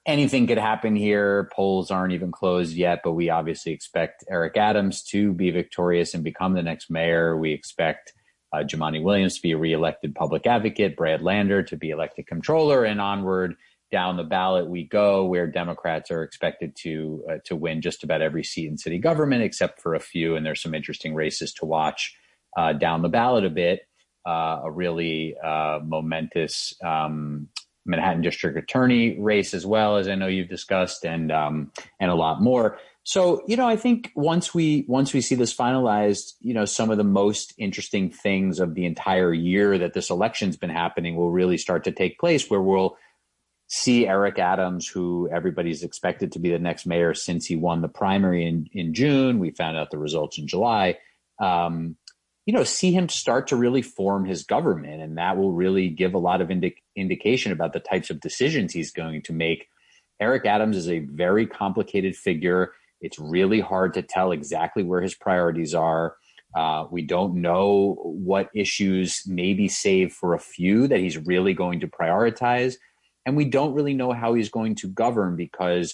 anything could happen here. Polls aren't even closed yet, but we obviously expect Eric Adams to be victorious and become the next mayor. We expect uh, Jumaane Williams to be a reelected public advocate, Brad Lander to be elected comptroller, and onward down the ballot we go, where Democrats are expected to uh, to win just about every seat in city government, except for a few. And there's some interesting races to watch uh, down the ballot a bit. Uh, a really uh, momentous um, Manhattan District Attorney race as well, as I know you've discussed, and um, and a lot more. So you know, I think once we once we see this finalized, you know, some of the most interesting things of the entire year that this election's been happening will really start to take place, where we'll see Eric Adams, who everybody's expected to be the next mayor since he won the primary in in June. We found out the results in July. Um, you know, see him start to really form his government. And that will really give a lot of indi- indication about the types of decisions he's going to make. Eric Adams is a very complicated figure. It's really hard to tell exactly where his priorities are. Uh, we don't know what issues maybe save for a few that he's really going to prioritize. And we don't really know how he's going to govern because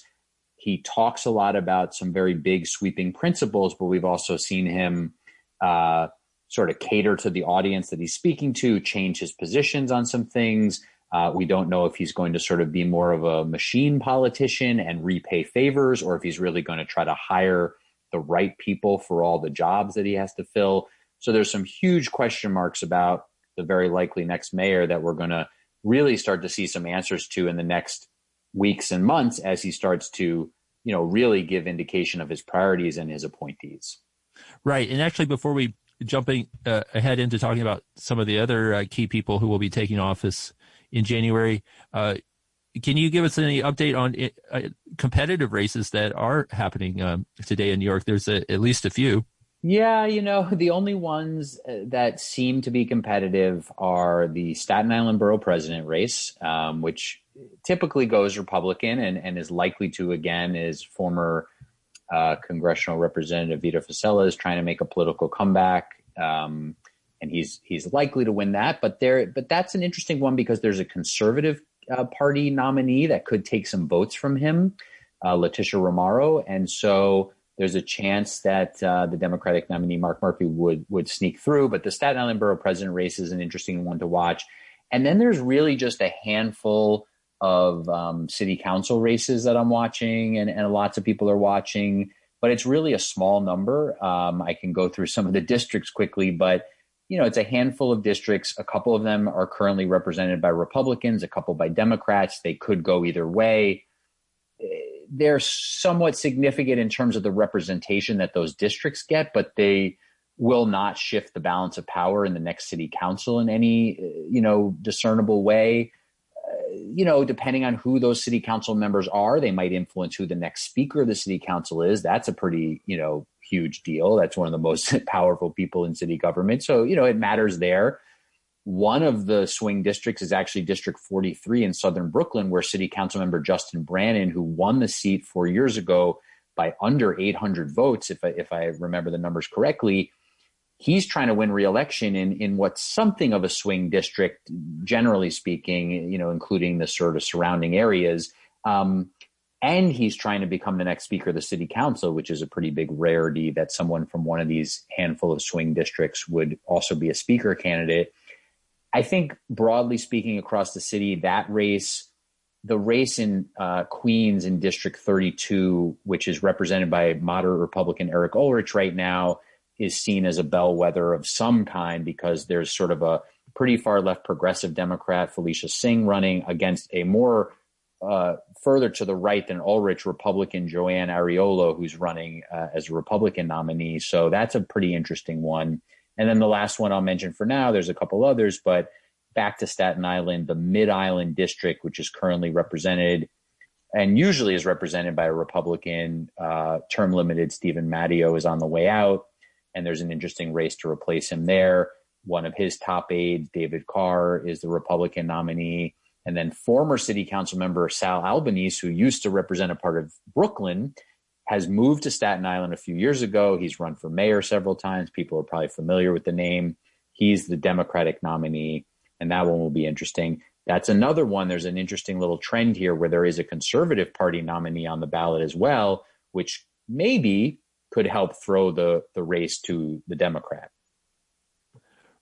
he talks a lot about some very big sweeping principles, but we've also seen him uh, sort of cater to the audience that he's speaking to, change his positions on some things. Uh, we don't know if he's going to sort of be more of a machine politician and repay favors, or if he's really going to try to hire the right people for all the jobs that he has to fill. So there's some huge question marks about the very likely next mayor that we're going to really start to see some answers to in the next weeks and months as he starts to, you know, really give indication of his priorities and his appointees.
Right. And actually, before we jumping uh, ahead into talking about some of the other uh, key people who will be taking office in January, uh, can you give us any update on uh, competitive races that are happening um, today in New York? There's a, at least a few.
Yeah, you know, the only ones uh, that seem to be competitive are the Staten Island Borough President race, um, which typically goes Republican and, and is likely to again is former uh, congressional representative Vito Fossella is trying to make a political comeback. Um, and he's he's likely to win that, but there but that's an interesting one because there's a conservative uh, party nominee that could take some votes from him, uh, Leticia Remauro, and so there's a chance that uh, the Democratic nominee Mark Murphy would would sneak through. But the Staten Island Borough President race is an interesting one to watch, and then there's really just a handful of um, city council races that I'm watching, and, and lots of people are watching. But it's really a small number. Um, I can go through some of the districts quickly, but you know, it's a handful of districts. A couple of them are currently represented by Republicans, a couple by Democrats. They could go either way. They're somewhat significant in terms of the representation that those districts get, but they will not shift the balance of power in the next city council in any, you know, discernible way. You know, depending on who those city council members are, they might influence who the next speaker of the city council is. That's a pretty, you know, huge deal. That's one of the most powerful people in city government. So, you know, it matters there. One of the swing districts is actually District 43 in Southern Brooklyn, where City Council member Justin Brannan, who won the seat four years ago by under 800 votes, if I, if I remember the numbers correctly, he's trying to win reelection in, in what's something of a swing district, generally speaking, you know, including the sort of surrounding areas. Um, and he's trying to become the next speaker of the city council, which is a pretty big rarity that someone from one of these handful of swing districts would also be a speaker candidate. I think broadly speaking across the city, that race, the race in uh, Queens in District 32, which is represented by moderate Republican Eric Ulrich right now, is seen as a bellwether of some kind because there's sort of a pretty far left progressive Democrat, Felicia Singh, running against a more uh, further to the right than Ulrich Republican Joann Ariola, who's running uh, as a Republican nominee. So that's a pretty interesting one. And then the last one I'll mention for now, there's a couple others, but back to Staten Island, the Mid Island District, which is currently represented and usually is represented by a Republican, uh, term limited Steven Matteo is on the way out. And there's an interesting race to replace him there. One of his top aides, David Carr, is the Republican nominee. And then former city council member Sal Albanese, who used to represent a part of Brooklyn, has moved to Staten Island a few years ago. He's run for mayor several times. People are probably familiar with the name. He's the Democratic nominee, and that one will be interesting. That's another one. There's an interesting little trend here where there is a conservative party nominee on the ballot as well, which maybe could help throw the, the race to the Democrat.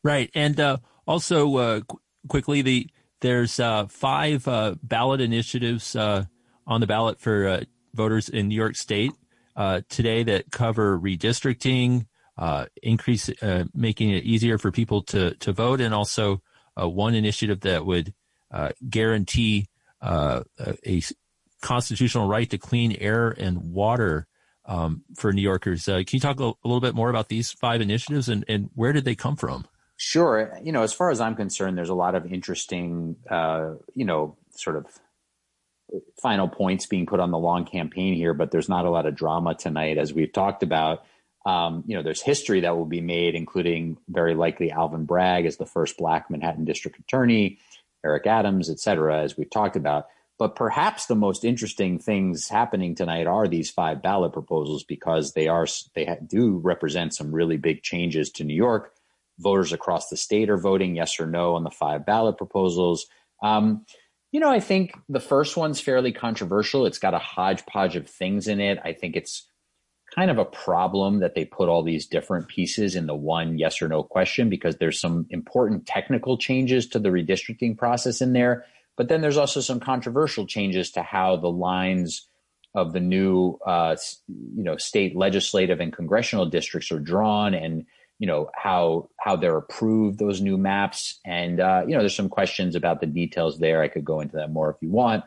Right. And uh, also, uh, qu- quickly, the there's uh, five uh, ballot initiatives uh, on the ballot for uh, voters in New York State today that cover redistricting, increase, making it easier for people to to vote, and also one initiative that would guarantee a constitutional right to clean air and water um, for New Yorkers. can you talk a, a little bit more about these five initiatives and, and where did they come from?
Sure. You know, as far as I'm concerned, there's a lot of interesting, uh, you know, sort of final points being put on the long campaign here, but there's not a lot of drama tonight, as we've talked about. Um, you know, there's history that will be made, including very likely Alvin Bragg as the first black Manhattan district attorney, Eric Adams, et cetera, as we've talked about. But perhaps the most interesting things happening tonight are these five ballot proposals because they are they do represent some really big changes to New York voters across the state are voting yes or no on the five ballot proposals. Um, you know, I think the first one's fairly controversial. It's got a hodgepodge of things in it. I think it's kind of a problem that they put all these different pieces in the one yes or no question because there's some important technical changes to the redistricting process in there. But then there's also some controversial changes to how the lines of the new, uh, you know, state legislative and congressional districts are drawn and you know how how they're approved those new maps and uh, you know there's some questions about the details there i could go into that more if you want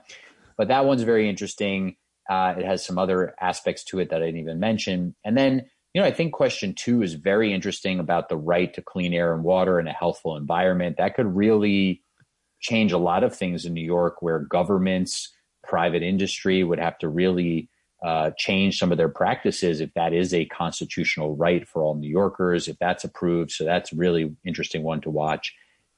but that one's very interesting. Uh, it has some other aspects to it that I didn't even mention. And then, you know, I think question two is very interesting about the right to clean air and water and a healthful environment. That could really change a lot of things in New York where governments, private industry would have to really uh, change some of their practices if that is a constitutional right for all New Yorkers, if that's approved. So that's really interesting one to watch.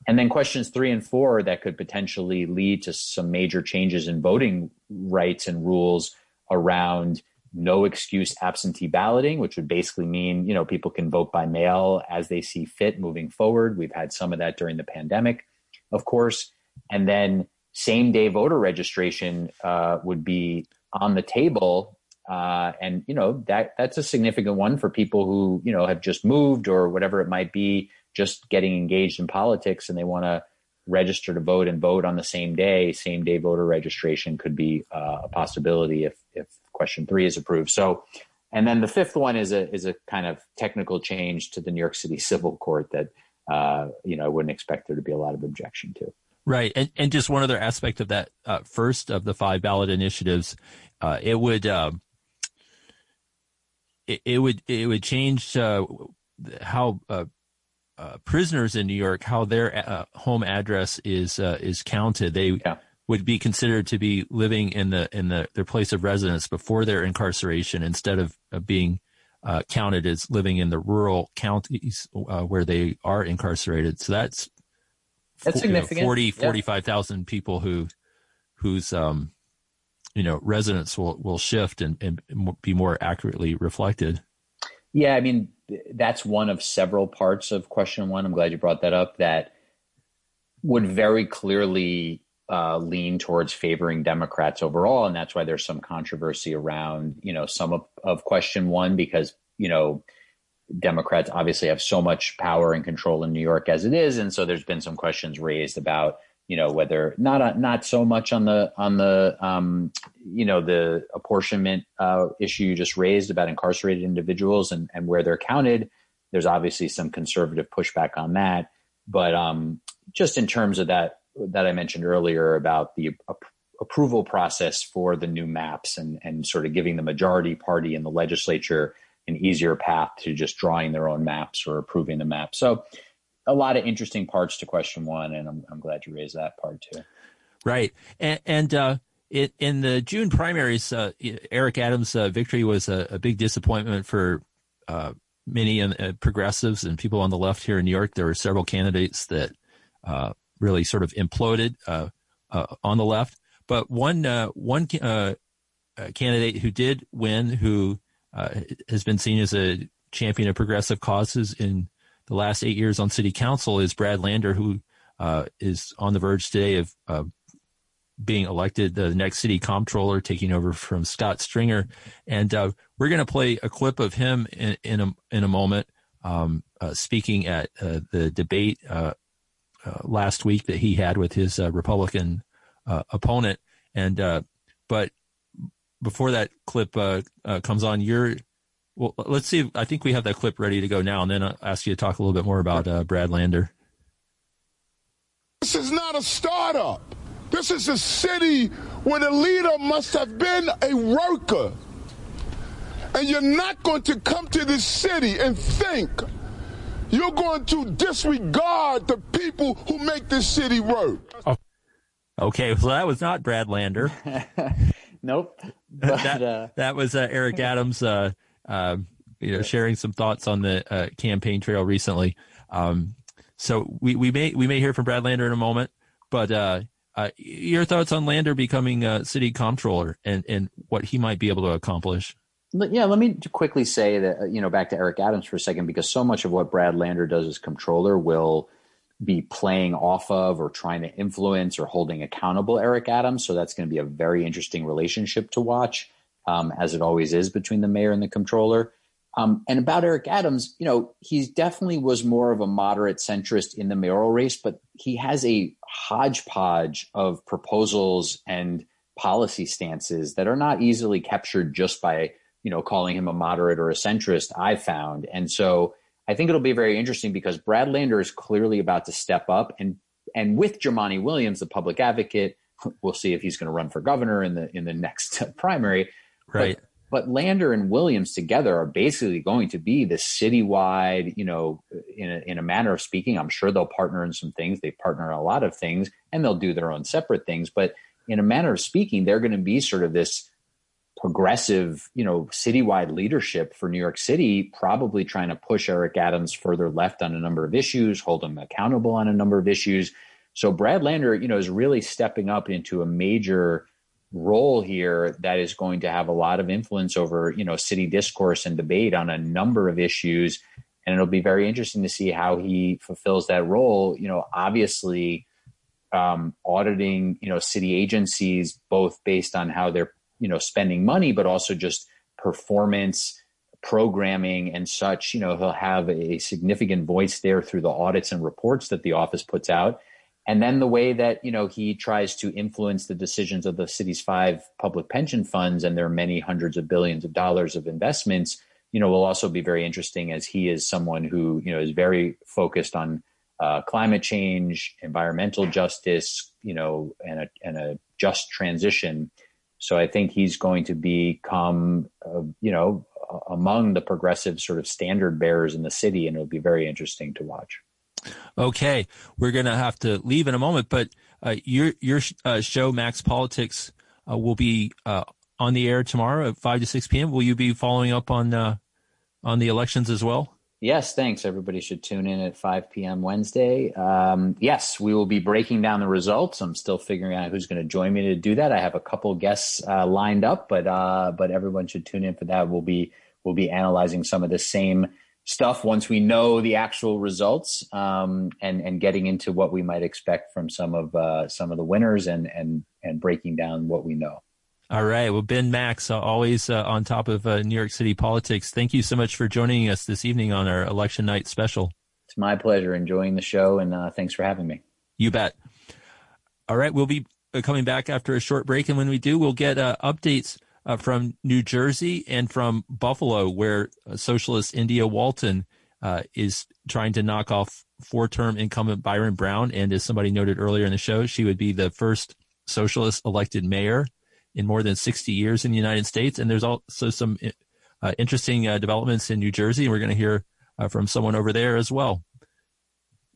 And then questions three and four that could potentially lead to some major changes in voting rights and rules around no excuse absentee balloting, which would basically mean, you know, people can vote by mail as they see fit moving forward. We've had some of that during the pandemic, of course. And then same day voter registration uh, would be on the table. Uh, and you know that that's a significant one for people who you know have just moved or whatever it might be just getting engaged in politics and they want to register to vote and vote on the same day, same day voter registration could be uh, a possibility if, if question three is approved. So, and then the fifth one is a, is a kind of technical change to the New York City Civil Court that, uh, you know, I wouldn't expect there to be a lot of objection to.
Right. And, and just one other aspect of that uh, first of the five ballot initiatives, uh, it would, um, it, it, would, it would change uh, how uh, uh, prisoners in New York how their uh, home address is uh, is counted. They yeah. would be considered to be living in the in the their place of residence before their incarceration instead of being uh, counted as living in the rural counties uh, where they are incarcerated. So that's
that's significant.
Know, 40 45,000 people who whose um you know residents will will shift and, and be more accurately reflected.
Yeah, I mean that's one of several parts of question one. I'm glad you brought that up. That would very clearly uh, lean towards favoring Democrats overall, and that's why there's some controversy around you know some of, of question one because you know Democrats obviously have so much power and control in New York as it is, and so there's been some questions raised about you know whether not not so much on the on the um, you know the apportionment uh, issue you just raised about incarcerated individuals and and where they're counted. There's obviously some conservative pushback on that, but um, just in terms of that that I mentioned earlier about the ap- approval process for the new maps and and sort of giving the majority party in the legislature an easier path to just drawing their own maps or approving the map. So a lot of interesting parts to question one, and I'm, I'm glad you raised that part too.
Right, and, and uh, it, in the June primaries, uh, Eric Adams' uh, victory was a, a, big disappointment for uh, many uh, progressives and people on the left here in New York. There were several candidates that uh, really sort of imploded on the left, but one one candidate who did win, who has been seen as a champion of progressive causes in the last eight years on city council is Brad Lander, who uh, is on the verge today of uh, being elected the next city comptroller, taking over from Scott Stringer. And uh, we're going to play a clip of him in, in a in a moment, um, uh, speaking at uh, the debate uh, last week that he had with his Republican opponent. And but before that clip comes on, you're well, let's see. I think we have that clip ready to go now, and then I'll ask you to talk a little bit more about uh, Brad Lander.
This is not a startup. This is a city where the leader must have been a worker. And you're not going to come to this city and think you're going to disregard the people who make this city work.
Oh. Okay, well, that was not Brad Lander.
nope.
But, that, uh... that was uh, Eric Adams. Uh, uh, you know, sharing some thoughts on the uh, campaign trail recently. Um, so we, we may we may hear from Brad Lander in a moment, but uh, uh your thoughts on Lander becoming a city comptroller and and what he might be able to accomplish.
Yeah, let me quickly say that you know back to Eric Adams for a second because so much of what Brad Lander does as comptroller will be playing off of or trying to influence or holding accountable Eric Adams. So that's going to be a very interesting relationship to watch um, as it always is between the mayor and the controller. Um, and about Eric Adams, you know, he definitely was more of a moderate centrist in the mayoral race, but he has a hodgepodge of proposals and policy stances that are not easily captured just by, you know, calling him a moderate or a centrist, I found. And so I think it'll be very interesting because Brad Lander is clearly about to step up and and with Jumaane Williams, the public advocate, we'll see if he's going to run for governor in the in the next primary.
Right.
But, but Lander and Williams together are basically going to be the citywide, you know, in a, in a manner of speaking. I'm sure they'll partner in some things. They partner in a lot of things, and they'll do their own separate things. But in a manner of speaking, they're going to be sort of this progressive, you know, citywide leadership for New York City, probably trying to push Eric Adams further left on a number of issues, hold him accountable on a number of issues. So Brad Lander, you know, is really stepping up into a major role here that is going to have a lot of influence over, you know, city discourse and debate on a number of issues. And it'll be very interesting to see how he fulfills that role. You know, obviously, um, auditing, you know, city agencies, both based on how they're you know spending money but also just performance programming and such you know he'll have a significant voice there through the audits and reports that the office puts out. And then the way that you know he tries to influence the decisions of the city's five public pension funds and their many hundreds of billions of dollars of investments you know will also be very interesting as he is someone who you know is very focused on uh, climate change environmental justice you know and a, and a just transition so I think he's going to become, uh, you know, among the progressive sort of standard bearers in the city, and it'll be very interesting to watch.
Okay, we're going to have to leave in a moment, but uh, your your uh, show, Max Politics, uh, will be uh, on the air tomorrow at five to six p.m. Will you be following up on uh, on the elections as well?
Yes, thanks. Everybody should tune in at 5 p.m. Wednesday. Um, yes, we will be breaking down the results. I'm still figuring out who's going to join me to do that. I have a couple guests uh, lined up, but uh, but everyone should tune in for that. We'll be we'll be analyzing some of the same stuff once we know the actual results um, and and getting into what we might expect from some of uh, some of the winners and and and breaking down what we know.
All right. Well, Ben Max, uh, always uh, on top of uh, New York City politics. Thank you so much for joining us this evening on our election night special.
It's my pleasure enjoying the show, and uh, thanks for having me.
You bet. All right. We'll be uh, coming back after a short break, and when we do, we'll get uh, updates from New Jersey and from Buffalo, where socialist India Walton is trying to knock off four-term incumbent Byron Brown. And as somebody noted earlier in the show, she would be the first socialist elected mayor in more than 60 years in the United States. And there's also some uh, interesting uh, developments in New Jersey, and we're going to hear uh, from someone over there as well.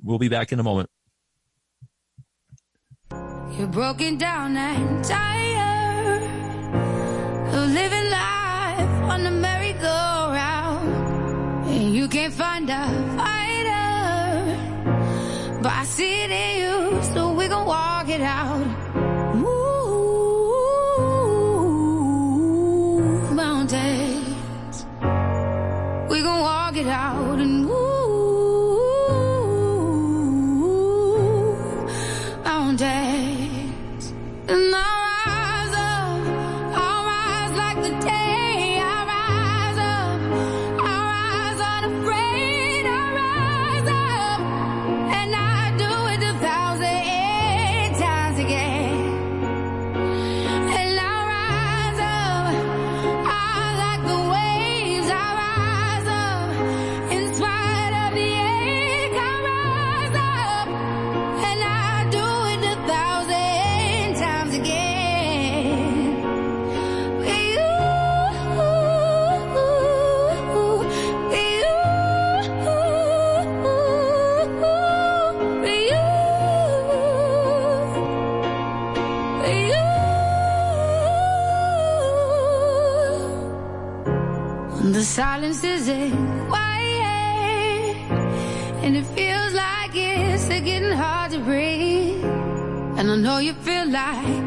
We'll be back in a moment.
You're broken down and tired of living life on the merry-go-round, and you can't find a fighter, but I see it in you, so we gonna walk it out. Out and know you feel like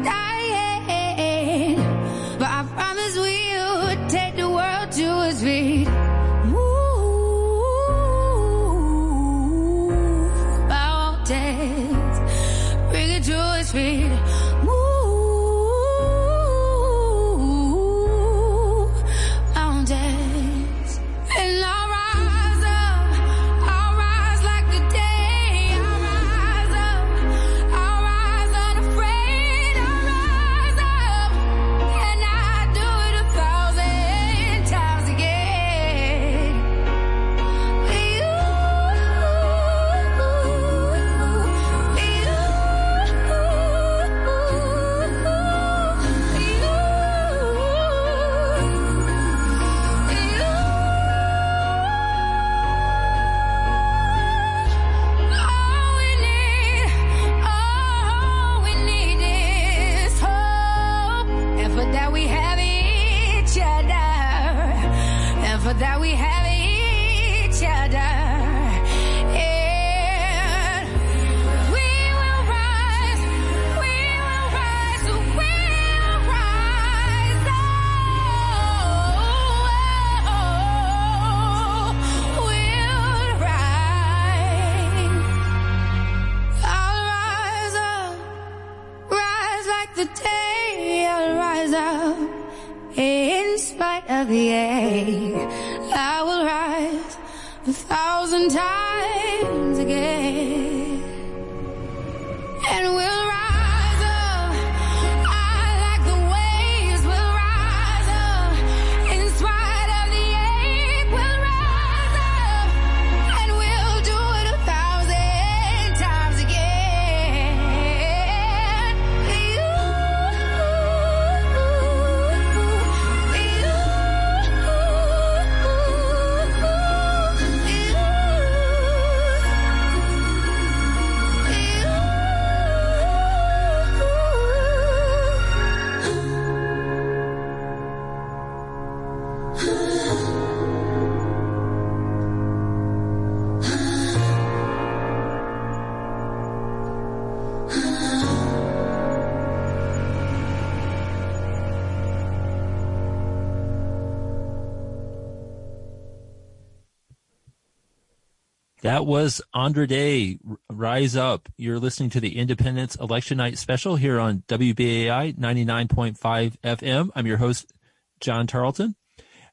That
was Andra Day, Rise Up. You're listening to the Indypendent's Election Night Special here on WBAI 99.5 FM. I'm your host, John Tarleton.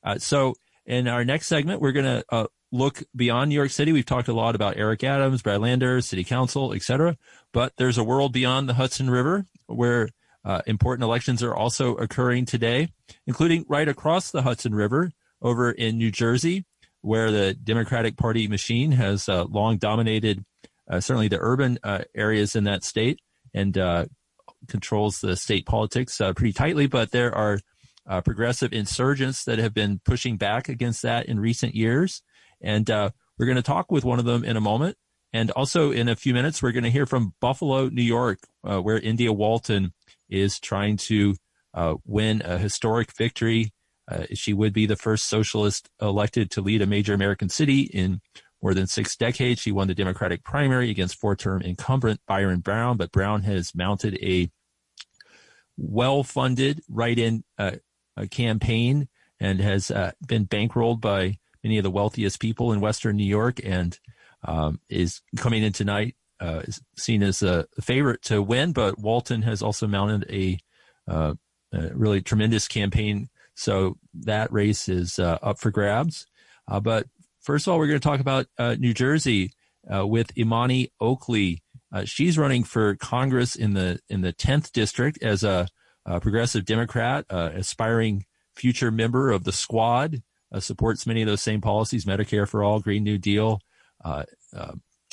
Uh, so in our next segment, we're going to uh, look beyond New York City. We've talked a lot about Eric Adams, Brad Lander, City Council, etc. But there's a world beyond the Hudson River where uh, important elections are also occurring today, including right across the Hudson River over in New Jersey where the Democratic Party machine has uh, long dominated uh, certainly the urban uh, areas in that state and uh, controls the state politics uh, pretty tightly. But there are progressive insurgents that have been pushing back against that in recent years. And we're going to talk with one of them in a moment. And also in a few minutes, we're going to hear from Buffalo, New York, where India Walton is trying to win a historic victory uh, she would be the first socialist elected to lead a major American city in more than six decades. She won the Democratic primary against four-term incumbent Byron Brown, but Brown has mounted a well-funded write-in uh, campaign and has uh, been bankrolled by many of the wealthiest people in Western New York and um, is coming in tonight uh, is seen as a favorite to win. But Walton has also mounted a, uh, a really tremendous campaign so that race is uh, up for grabs. Uh, but first of all, we're going to talk about uh, New Jersey uh, with Imani Oakley. Uh, she's running for Congress in the in the 10th district as a, a progressive Democrat, aspiring future member of the Squad. supports many of those same policies: Medicare for all, Green New Deal,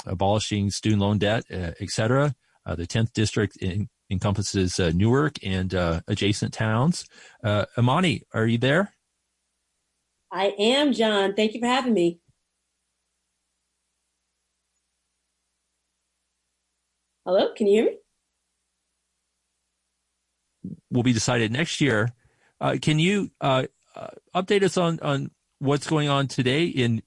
abolishing student loan debt, etc. the 10th district in, encompasses uh, Newark and uh, adjacent towns. Uh, Imani, are you there?
I am, John. Thank you for having me. Hello, can you hear me?
Will be decided next year. Uh, can you uh, uh, update us on, on what's going on today in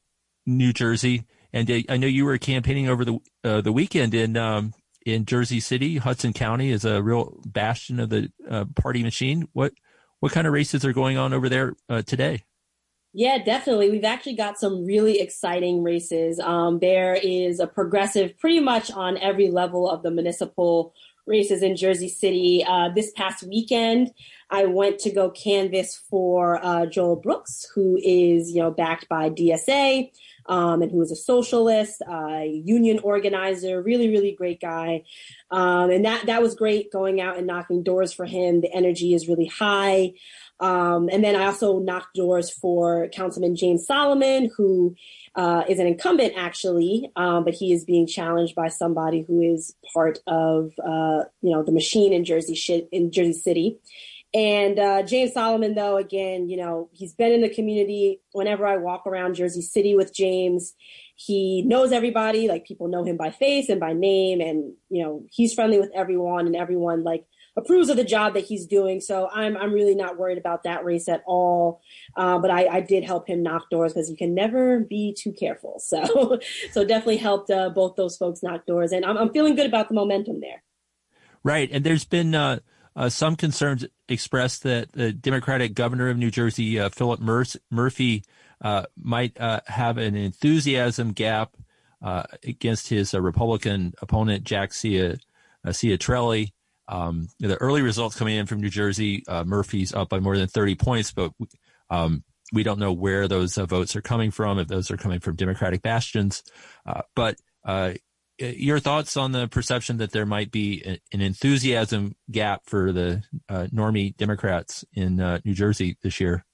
New Jersey? And I know you were campaigning over the the weekend in um, in Jersey City, Hudson County is a real bastion of the uh, party machine. What what kind of races are going on over there uh, today?
Yeah, definitely. We've actually got some really exciting races. Um, there is a progressive pretty much on every level of the municipal races in Jersey City. Uh, this past weekend, I went to go canvass for uh, Joel Brooks, who is you know backed by DSA um, and who was a socialist, uh, union organizer, really, really great guy. Um, and that, that was great going out and knocking doors for him. The energy is really high. Um, and then I also knocked doors for Councilman James Solomon, who uh, is an incumbent actually, um, but he is being challenged by somebody who is part of uh, you know the machine in Jersey in Jersey City. And uh, James Solomon, though, again, you know, he's been in the community. Whenever I walk around Jersey City with James, he knows everybody. Like people know him by face and by name, and you know, he's friendly with everyone, and everyone like approves of the job that he's doing. So I'm I'm really not worried about that race at all. Uh, but I, I, did help him knock doors because you can never be too careful. So so definitely helped uh, both those folks knock doors, and I'm, I'm feeling good about the momentum there.
Right, and there's been uh, uh some concerns expressed that the Democratic governor of New Jersey, uh, Philip Mur- Murphy, uh, might have an enthusiasm gap against his Republican opponent, Jack Cia- Ciattarelli. Um, the early results coming in from New Jersey, uh, Murphy's up by more than 30 points, but um, we don't know where those uh, votes are coming from, if those are coming from Democratic bastions. Uh, but uh, your thoughts on the perception that there might be an enthusiasm gap for the uh, normie Democrats in uh, New Jersey this year?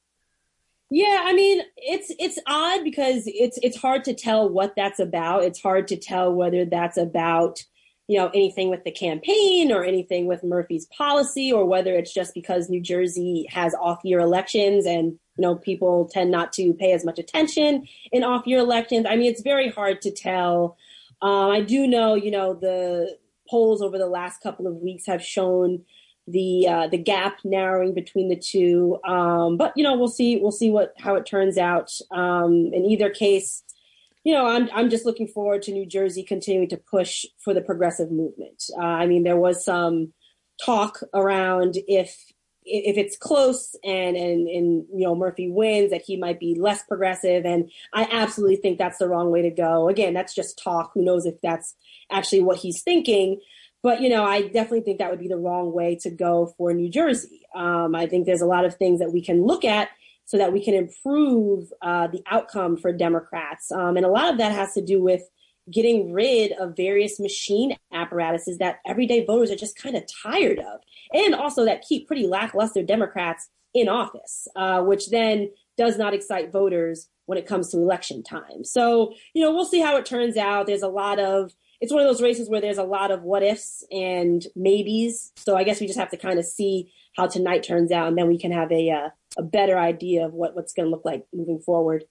Yeah, I mean, it's it's odd because it's it's hard to tell what that's about. It's hard to tell whether that's about you know, anything with the campaign or anything with Murphy's policy, or whether it's just because New Jersey has off year elections and, you know, people tend not to pay as much attention in off year elections. I mean, it's very hard to tell. Um, I do know, you know, the polls over the last couple of weeks have shown the uh, the gap narrowing between the two. Um, but you know, we'll see we'll see what how it turns out. Um, in either case, you know, I'm I'm just looking forward to New Jersey continuing to push for the progressive movement. Uh, I mean, there was some talk around if if it's close and and and you know Murphy wins that he might be less progressive and I absolutely think that's the wrong way to go. Again, that's just talk. Who knows if that's actually what he's thinking? But you know, I definitely think that would be the wrong way to go for New Jersey. Um, I think there's a lot of things that we can look at so that we can improve uh, the outcome for Democrats. Um, and a lot of that has to do with getting rid of various machine apparatuses that everyday voters are just kind of tired of, and also that keep pretty lackluster Democrats in office, uh, which then does not excite voters when it comes to election time. So, you know, we'll see how it turns out. There's a lot of it's one of those races where there's a lot of what ifs and maybes. So I guess we just have to kind of see how tonight turns out, and then we can have a uh, a better idea of what what's going to look like moving forward.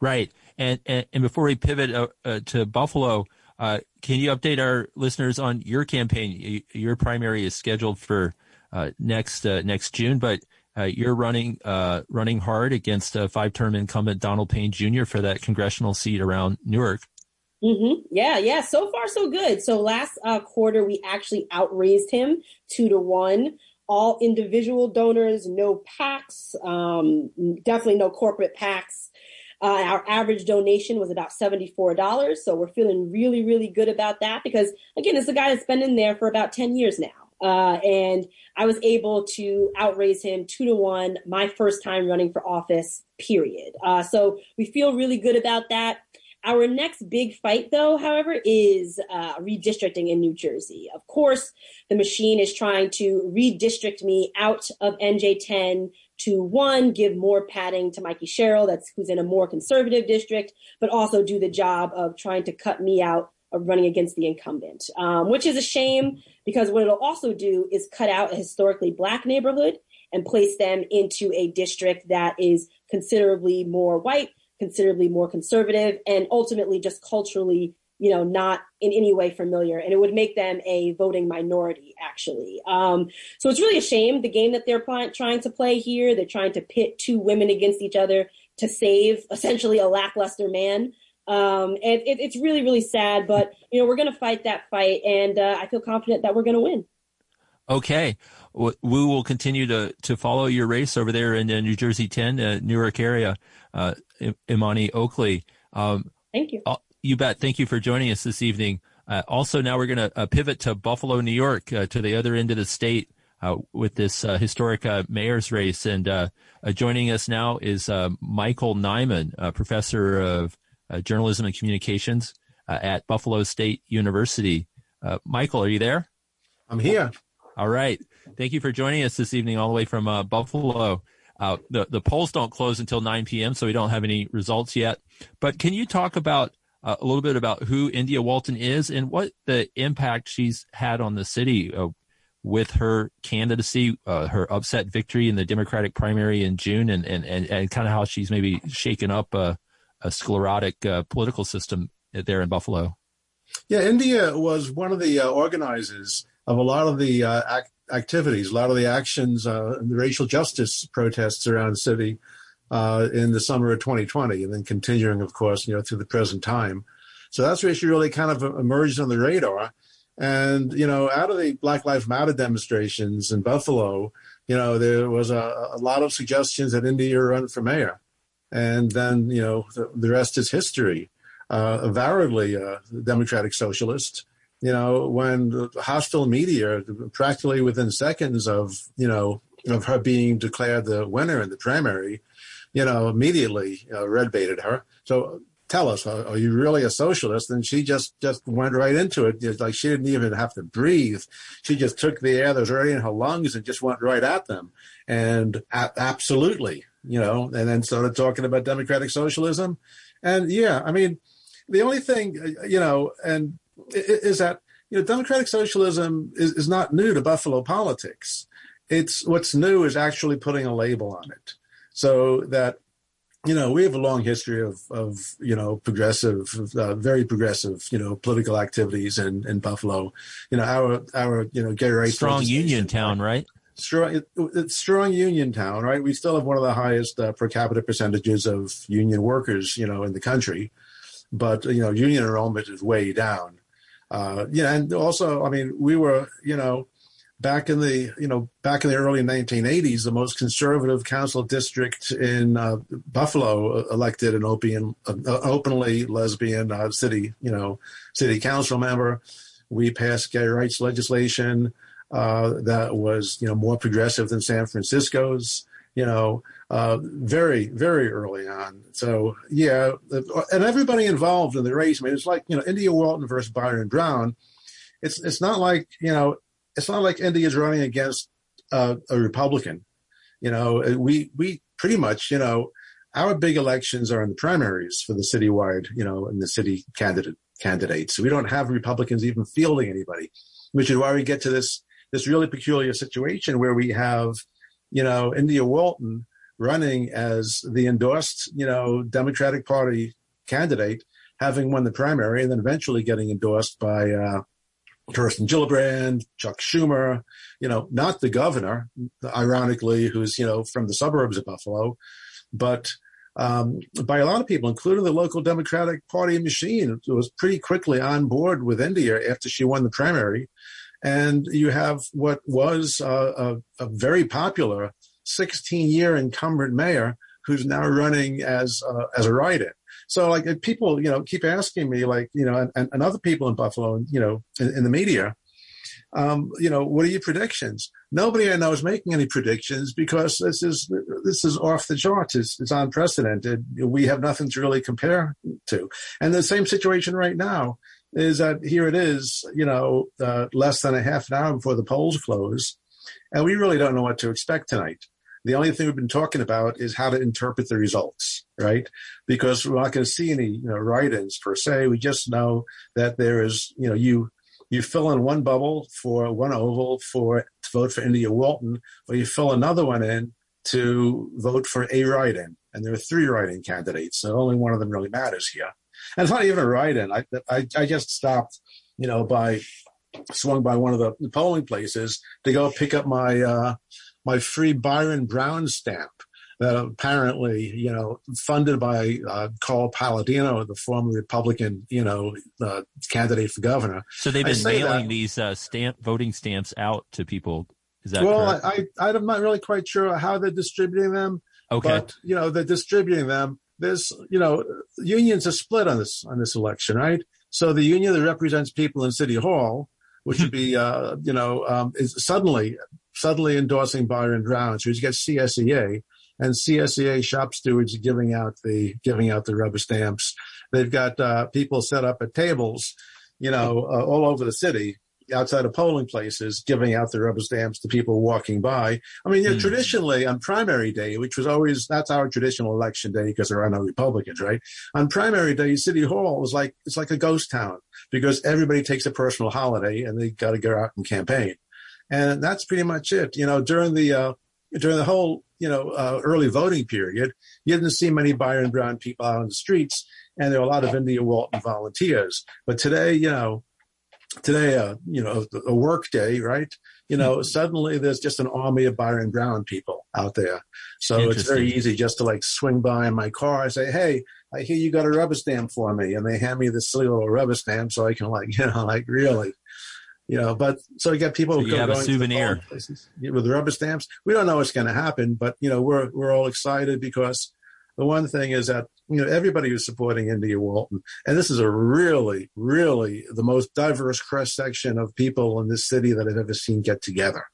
Right, and and, and before we pivot uh, uh, to Buffalo, uh, can you update our listeners on your campaign? Your primary is scheduled for uh, next uh, next June, but you're running running hard against five-term incumbent Donald Payne Jr. for that congressional seat around Newark.
Mm-hmm. Yeah, yeah. So far, so good. So last quarter, we actually outraised him two to one all individual donors, no PACs, um, definitely no corporate PACs. Uh, our average donation was about $74. So we're feeling really, really good about that because, again, it's a guy that's been in there for about 10 years now. Uh, and I was able to outraise him two to one my first time running for office, period. Uh, so we feel really good about that. Our next big fight, though, however, is uh, redistricting in New Jersey. Of course, the machine is trying to redistrict me out of NJ10 to one, give more padding to Mikie Sherrill, that's who's in a more conservative district, but also do the job of trying to cut me out of running against the incumbent, um, which is a shame because what it'll also do is cut out a historically black neighborhood and place them into a district that is considerably more white considerably more conservative and ultimately just culturally you know not in any way familiar. And it would make them a voting minority actually. Um, so it's really a shame the game that they're trying to play here. They're trying to pit two women against each other to save essentially a lackluster man. Um, and it, it's really really sad but you know we're going to fight that fight and uh, i feel confident that we're going to win
okay we will continue to to follow your race over there in the New Jersey 10 uh, Newark area. Uh, Imani Oakley.
Um, Thank you. Uh,
you bet. Thank you for joining us this evening. Uh, also, now we're going to uh, pivot to Buffalo, New York, uh, to the other end of the state uh, with this uh, historic mayor's race. And joining us now is Michael Niman, professor of journalism and communications at Buffalo State University. Michael, are you there?
I'm here.
All right. Thank you for joining us this evening, all the way from Buffalo. Uh, the the polls don't close until 9 p.m., so we don't have any results yet. But can you talk about uh, a little bit about who India Walton is and what the impact she's had on the city uh, with her candidacy, uh, her upset victory in the Democratic primary in June, and and and, and kind of how she's maybe shaken up a, a sclerotic uh, political system there in Buffalo.
Yeah, India was one of the uh, organizers of a lot of the uh, act- activities, a lot of the actions, uh, the racial justice protests around the city uh, in the summer of 2020, and then continuing, of course, you know, through the present time. So that's where she really kind of emerged on the radar. And, you know, out of the Black Lives Matter demonstrations in Buffalo, you know, there was a, a lot of suggestions that India run for mayor. And then, you know, the, the rest is history. Uh, avowedly a democratic socialist, you know, when the hostile media, practically within seconds of, you know, of her being declared the winner in the primary, you know, immediately uh, red baited her. So tell us, are, are, you really a socialist? And she just just went right into it. It's like she didn't even have to breathe. She just took the air that was already in her lungs and just went right at them. And a- absolutely, you know, and then started talking about democratic socialism. And yeah, I mean, the only thing, you know, and is that you know, democratic socialism is, is not new to Buffalo politics. It's what's new is actually putting a label on it, so that you know, we have a long history of, of you know, progressive, uh, very progressive, you know, political activities in, in Buffalo. You know, our, our, you know, gay rights.
Strong union town, right?
Strong, it's strong union town, right? We still have one of the highest uh, per capita percentages of union workers, you know, in the country. But, you know, union enrollment is way down. Uh, yeah. And also, I mean, we were, you know, back in the you know back in the early 1980s, the most conservative council district in uh, Buffalo elected an opium, uh, openly lesbian uh, city you know city council member. We passed gay rights legislation uh, that was you know more progressive than San Francisco's. You know, uh, very very early on. So yeah, and everybody involved in the race. I mean, it's like you know India Walton versus Byron Brown. It's it's not like you know it's not like India is running against uh, a Republican. You know, we we pretty much, you know, our big elections are in the primaries for the citywide, you know, and the city candidate candidates. We don't have Republicans even fielding anybody, which is why we get to this this really peculiar situation where we have, you know, India Walton running as the endorsed, you know, Democratic Party candidate, having won the primary, and then eventually getting endorsed by uh, Kirsten Gillibrand, Chuck Schumer, you know, not the governor, ironically, who's, you know, from the suburbs of Buffalo, but um, by a lot of people, including the local Democratic Party machine, was pretty quickly on board with India after she won the primary. And you have what was a, a very popular 16 year incumbent mayor who's now running as uh, as a write-in. So like people, you know, keep asking me like, you know, and, and other people in Buffalo, you know, in, in the media, um, you know, what are your predictions? Nobody I know is making any predictions because this is this is off the charts. It's, it's unprecedented. We have nothing to really compare to. And the same situation right now is that here it is, you know, uh, less than a half an hour before the polls close, and we really don't know what to expect tonight. The only thing we've been talking about is how to interpret the results, right? Because we're not going to see any you know, write-ins per se. We just know that there is, you know, you you fill in one bubble for one oval for to vote for India Walton, or you fill another one in to vote for a write-in. And there are three write-in candidates, so only one of them really matters here. And it's not even a write-in. I, I, I just stopped, you know, by swung by one of the polling places to go pick up my uh, my free Byron Brown stamp that apparently, you know, funded by uh, Carl Paladino, the former Republican, you know, uh, candidate for governor.
So they've been mailing that, these uh, stamp voting stamps out to people. Is that
well? I, I I'm not really quite sure how they're distributing them.
Okay,
but you know they're distributing them. There's you know unions are split on this on this election, right? So the union that represents people in City Hall, which would be uh, you know um, is suddenly suddenly endorsing Byron Brown. So he's got CSEA and CSEA shop stewards giving out the giving out the rubber stamps. They've got uh, people set up at tables, you know, uh, all over the city outside of polling places giving out the rubber stamps to people walking by. I mean, mm. traditionally on primary day, which was always, that's our traditional election day because there are no Republicans, right? On primary day, City Hall was like, it's like a ghost town because everybody takes a personal holiday and they got to go out and campaign and that's pretty much it. You know, during the uh, during the whole you know uh, early voting period, you didn't see many Byron Brown people out on the streets, and there were a lot of India Walton volunteers. But today, you know, today, uh, you know, a work day, right? You know, suddenly there's just an army of Byron Brown people out there. So it's very easy just to like swing by in my car. I say, Hey, I hear you got a rubber stamp for me. And they hand me this silly little rubber stamp so I can like, you know, like really, you know, but so you get people
so you have a souvenir
with rubber stamps. We don't know what's going to happen, but you know, we're, we're all excited because the one thing is that you know everybody who's supporting India Walton, and this is a really, really the most diverse cross section of people in this city that I've ever seen get together.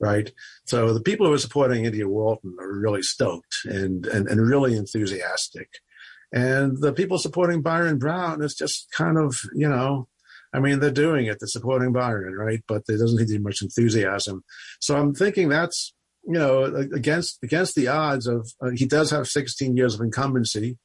Right. So the people who are supporting India Walton are really stoked and, and, and really enthusiastic. And the people supporting Byron Brown is just kind of, you know, I mean, they're doing it. They're supporting Byron, right? But there doesn't seem to be much enthusiasm. So I'm thinking that's you know, against against the odds of uh, he does have 16 years of incumbency.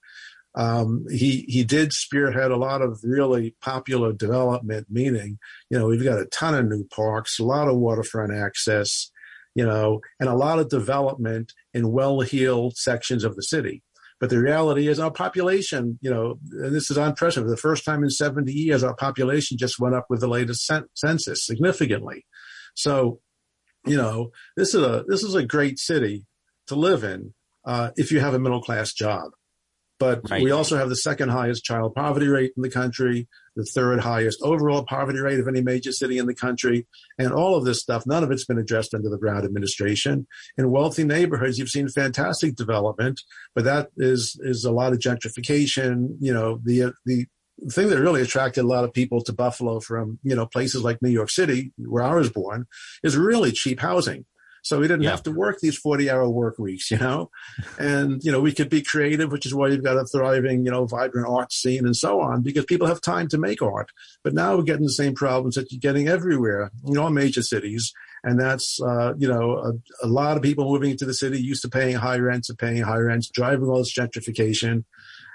Um, he he did spearhead a lot of really popular development, meaning you know we've got a ton of new parks, a lot of waterfront access, you know, and a lot of development in well-heeled sections of the city. But the reality is our population, you know, and this is unprecedented. For the first time in 70 years, our population just went up with the latest census significantly. So you know, this is a this is a great city to live in uh, if you have a middle class job. But right. we also have the second highest child poverty rate in the country, the third highest overall poverty rate of any major city in the country, and all of this stuff. None of it's been addressed under the Brown administration. In wealthy neighborhoods, you've seen fantastic development, but that is is a lot of gentrification. You know, the the the thing that really attracted a lot of people to Buffalo from, you know, places like New York City, where I was born, is really cheap housing. So we didn't yeah. have to work these 40 hour work weeks, you know, and, you know, we could be creative, which is why you've got a thriving, you know, vibrant art scene and so on, because people have time to make art. But now we're getting the same problems that you're getting everywhere, you know, major cities. And that's, uh, you know, a, a, lot of people moving into the city used to paying high rents and paying high rents, driving all this gentrification.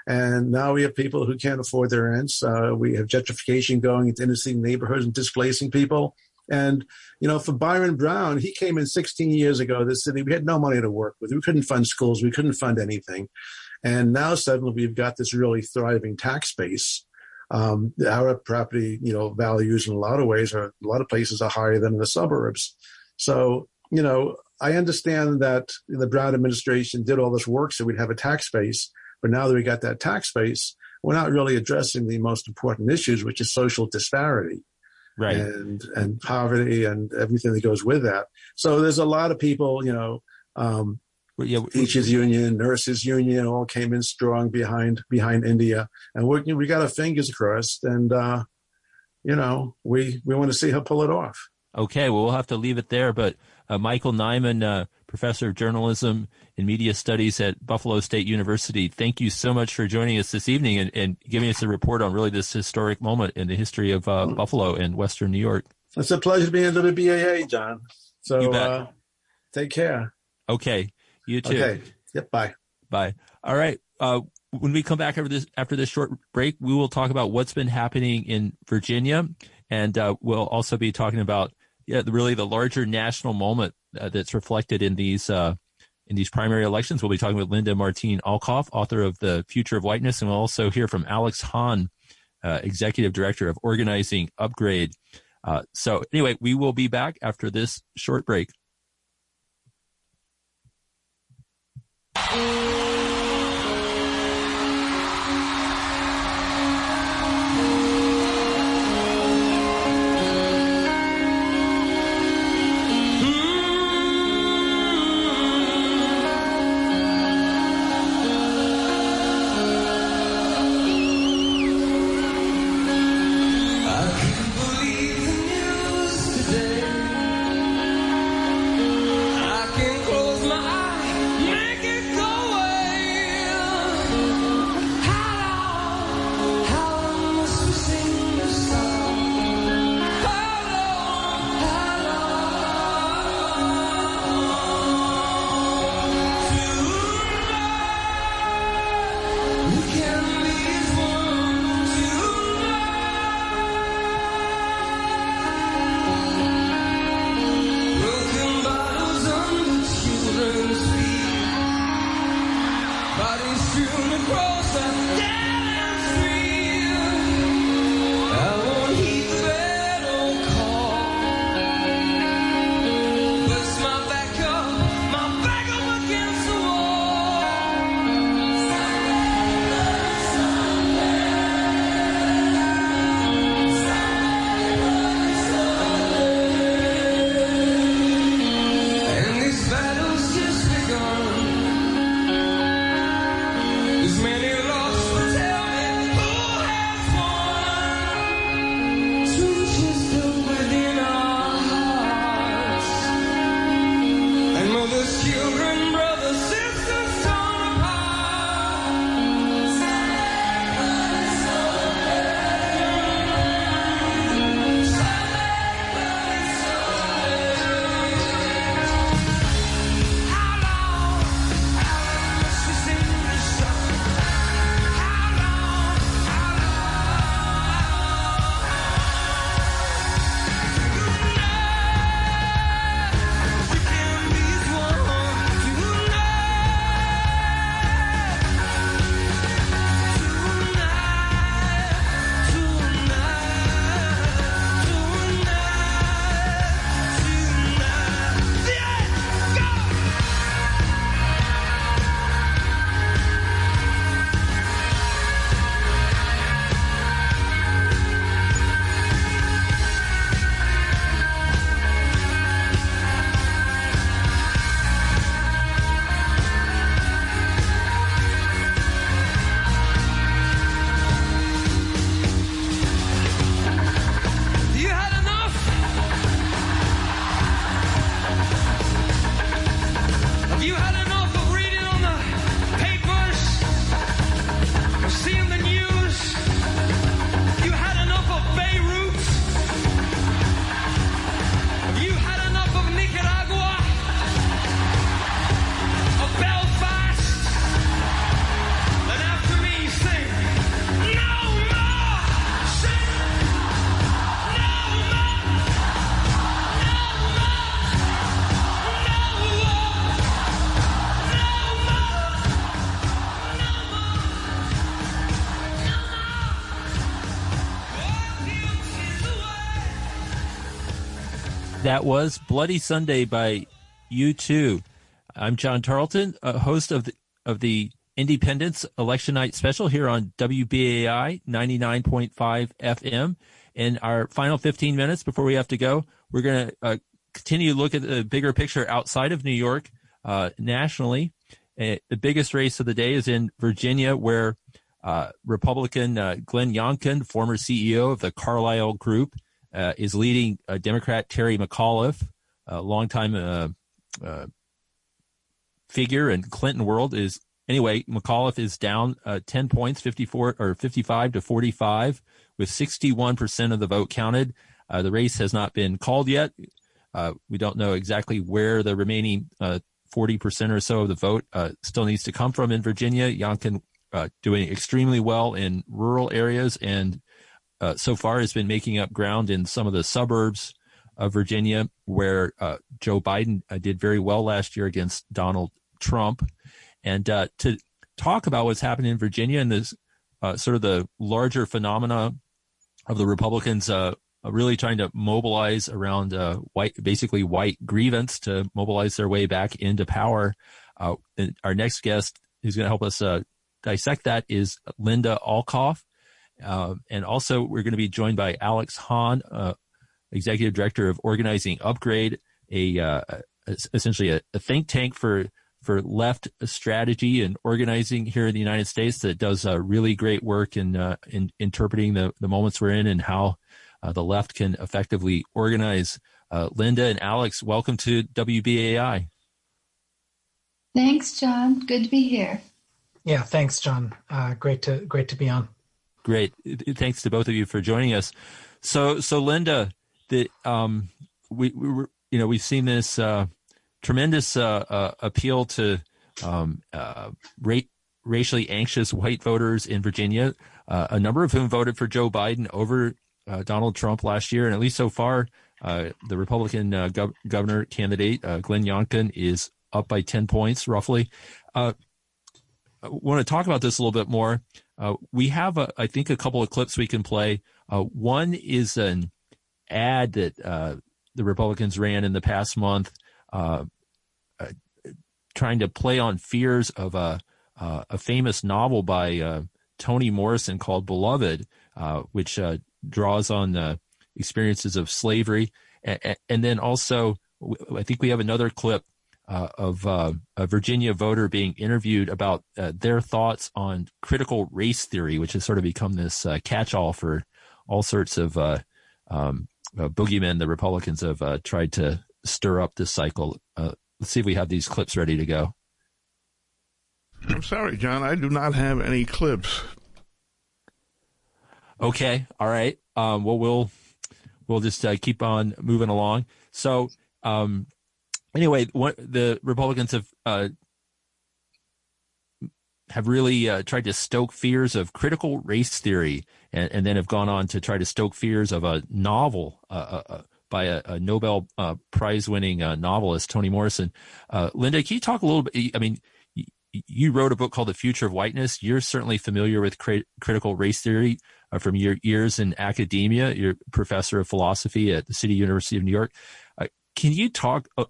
And now we have people who can't afford their rents. Uh, we have gentrification going into inner city neighborhoods and displacing people. And, you know, for Byron Brown, he came in 16 years ago, this city, we had no money to work with. We couldn't fund schools. We couldn't fund anything. And now suddenly we've got this really thriving tax base. Um, our property, you know, values in a lot of ways are, a lot of places are higher than in the suburbs. So, you know, I understand that the Brown administration did all this work so we'd have a tax base. But now that we got that tax base, we're not really addressing the most important issues, which is social disparity.
Right.
And, and poverty and everything that goes with that. So there's a lot of people, you know, um, yeah, teachers union, nurses union, all came in strong behind behind India, and we we got our fingers crossed, and uh, you know we we want to see her pull it off.
Okay, well we'll have to leave it there, but uh, Michael Niman, uh, professor of journalism and media studies at Buffalo State University. Thank you so much for joining us this evening and, and giving us a report on really this historic moment in the history of uh, Buffalo and Western New York.
It's a pleasure to be in WBAI, John. So uh, take care.
Okay, you too.
Okay. Yep. Bye.
Bye. All right. Uh, when we come back after this after this short break, we will talk about what's been happening in Virginia, and uh, we'll also be talking about yeah, really the larger national moment uh, that's reflected in these uh, in these primary elections. We'll be talking with Linda Martín Alcoff, author of The Future of Whiteness, and we'll also hear from Alex Hahn, uh, executive director of Organizing Upgrade. Uh, so anyway, we will be back after this short break. That was Bloody Sunday by U2. I'm John Tarleton, a host of the, of the Indypendent's Election Night Special here on WBAI 99.5 FM. In our final 15 minutes before we have to go, we're going to uh, continue to look at the bigger picture outside of New York, uh, nationally. Uh, the biggest race of the day is in Virginia, where uh, Republican uh, Glenn Youngkin, former CEO of the Carlyle Group, uh, is leading Democrat Terry McAuliffe, a longtime figure in Clinton world, is anyway, McAuliffe is down uh, 10 points, 54 or 55 to 45 with 61% of the vote counted. Uh, the race has not been called yet. Uh, we don't know exactly where the remaining 40% uh, or so of the vote uh, still needs to come from in Virginia. Youngkin uh, doing extremely well in rural areas and so far has been making up ground in some of the suburbs of Virginia where Joe Biden did very well last year against Donald Trump. And uh, to talk about what's happening in Virginia and this uh, sort of the larger phenomena of the Republicans uh, really trying to mobilize around uh, white, basically white grievance to mobilize their way back into power. Uh, our next guest who's going to help us uh, dissect that is Linda Alcoff. and also we're going to be joined by Alex Hahn, executive director of Organizing Upgrade, a essentially a, a think tank for for left strategy and organizing here in the United States that does uh, really great work in, uh, in interpreting the, the moments we're in and how uh, the left can effectively organize. Uh, Linda and Alex, welcome to WBAI.
Thanks, John. Good to be here.
Yeah, thanks, John. Uh, great to great to be on.
Great. Thanks to both of you for joining us. So, so Linda, the um, we, we were, you know, we've seen this uh, tremendous uh, uh, appeal to um, uh, ra- racially anxious white voters in Virginia, uh, a number of whom voted for Joe Biden over uh, Donald Trump last year. And at least so far, the Republican gov- governor candidate, Glenn Youngkin, is up by 10 points roughly. I want to talk about this a little bit more. We have, a, I think, a couple of clips we can play. one is an ad that the Republicans ran in the past month uh, uh, trying to play on fears of a uh, a famous novel by uh, Toni Morrison called Beloved, uh, which draws on the experiences of slavery, and, then also I think we have another clip of a Virginia voter being interviewed about their thoughts on critical race theory, which has sort of become this catch-all for all sorts of um, boogeymen the Republicans have tried to stir up this cycle. Uh, let's see if we have these clips ready to go.
I'm sorry, John. I do not have any clips.
Okay. All right. Um, well, we'll we'll just uh, keep on moving along. So, um, anyway, the Republicans have uh, have really uh, tried to stoke fears of critical race theory, and, and, then have gone on to try to stoke fears of a novel, uh, uh, uh by a, a Nobel uh, Prize winning novelist, Toni Morrison. Linda, can you talk a little bit? I mean, you wrote a book called The Future of Whiteness. You're certainly familiar with cri- critical race theory from your years in academia. You're professor of philosophy at the City University of New York. Uh, can you talk uh,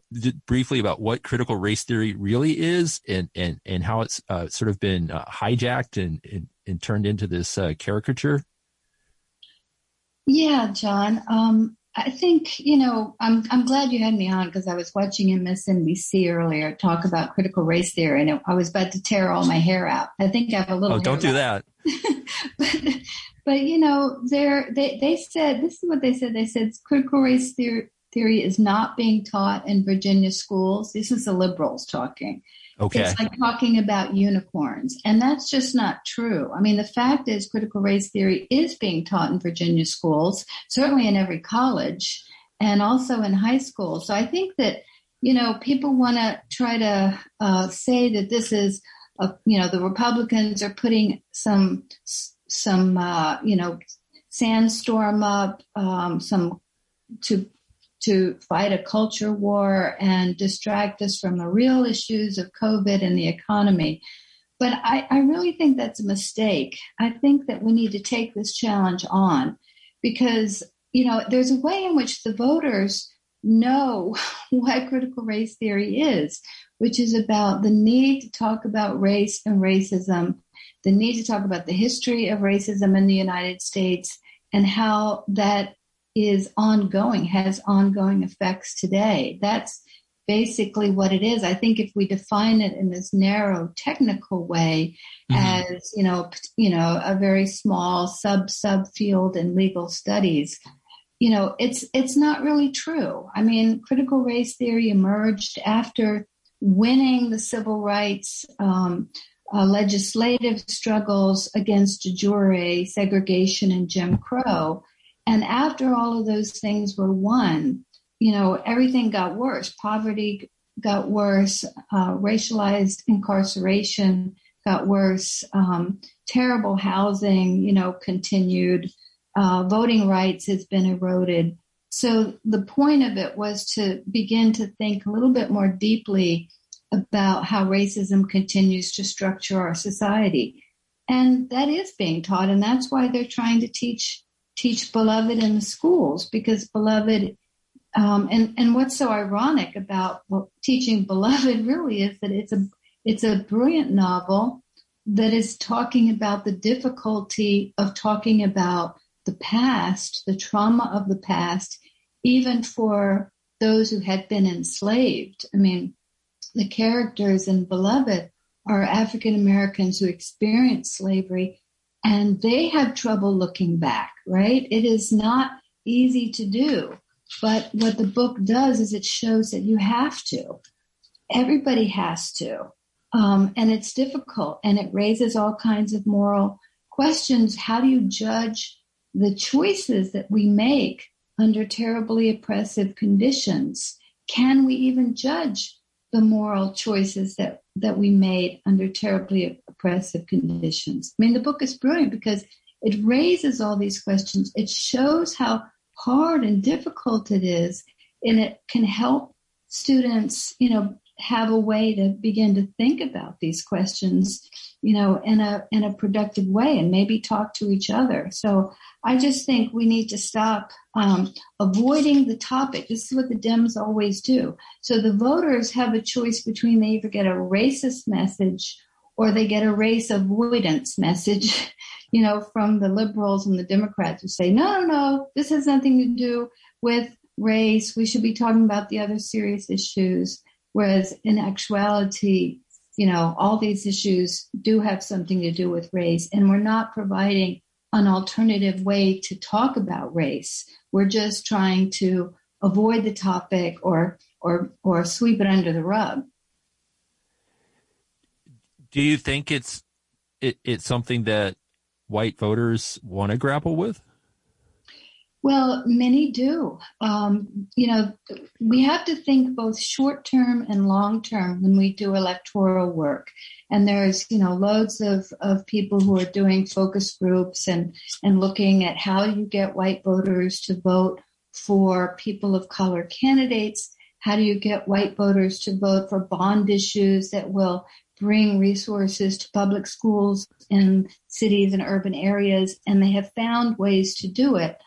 briefly about what critical race theory really is and, and, and how it's sort of been hijacked and, and, and, turned into this caricature?
Yeah, John. Um, I think you know I'm I'm glad you had me on because I was watching MSNBC earlier talk about critical race theory and I was about to tear all my hair out. I think I have a little.
Oh, don't do that.
but, but you know, they they they said this is what they said. They said critical race theory theory is not being taught in Virginia schools. This is the liberals talking.
Okay.
It's like talking about unicorns. And that's just not true. I mean, the fact is critical race theory is being taught in Virginia schools, certainly in every college and also in high school. So I think that, you know, people want to try to uh, say that this is, a, you know, the Republicans are putting some, some, uh, you know, sandstorm up, um, some to to fight a culture war and distract us from the real issues of COVID and the economy. But I, I, really think that's a mistake. I think that we need to take this challenge on because, you know, there's a way in which the voters know what critical race theory is, which is about the need to talk about race and racism, the need to talk about the history of racism in the United States and how that is ongoing, has ongoing effects today. That's basically what it is. I think if we define it in this narrow technical way mm-hmm. as, you know, you know, a very small sub sub field in legal studies, you know, it's it's not really true. I mean, critical race theory emerged after winning the civil rights um, uh, legislative struggles against de jure segregation and Jim Crow. And after all of those things were won, you know, everything got worse. Poverty got worse. Uh, racialized incarceration got worse. Um, terrible housing, you know, continued. Uh, voting rights has been eroded. So the point of it was to begin to think a little bit more deeply about how racism continues to structure our society. And that is being taught. And that's why they're trying to teach, teach beloved in the schools because beloved um, and and what's so ironic about teaching Beloved really is that it's a it's a brilliant novel that is talking about the difficulty of talking about the past, the trauma of the past, even for those who had been enslaved. I mean, the characters in Beloved are African Americans who experienced slavery and they have trouble looking back, right? It is not easy to do. But what the book does is it shows that you have to. Everybody has to. Um, and it's difficult and it raises all kinds of moral questions. How do you judge the choices that we make under terribly oppressive conditions? Can we even judge the moral choices that, that we made under terribly oppressive conditions? I mean, the book is brilliant because it raises all these questions. It shows how hard and difficult it is, and it can help students, you know, have a way to begin to think about these questions, you know, in a in a productive way, and maybe talk to each other. So I just think we need to stop um, avoiding the topic. This is what the Dems always do. So the voters have a choice between they either get a racist message or they get a race avoidance message. you know, from the liberals and the Democrats who say, no, no, no, this has nothing to do with race. We should be talking about the other serious issues. Whereas in actuality, you know, all these issues do have something to do with race, and we're not providing an alternative way to talk about race. We're just trying to avoid the topic or or or sweep it under the rug.
Do you think it's it, it's something that white voters want to grapple with?
Well, many do. Um, you know, we have to think both short term and long term when we do electoral work. And there's, you know, loads of, of people who are doing focus groups and, and looking at how you get white voters to vote for people of color candidates. How do you get white voters to vote for bond issues that will bring resources to public schools in cities and urban areas, and they have found ways to do it.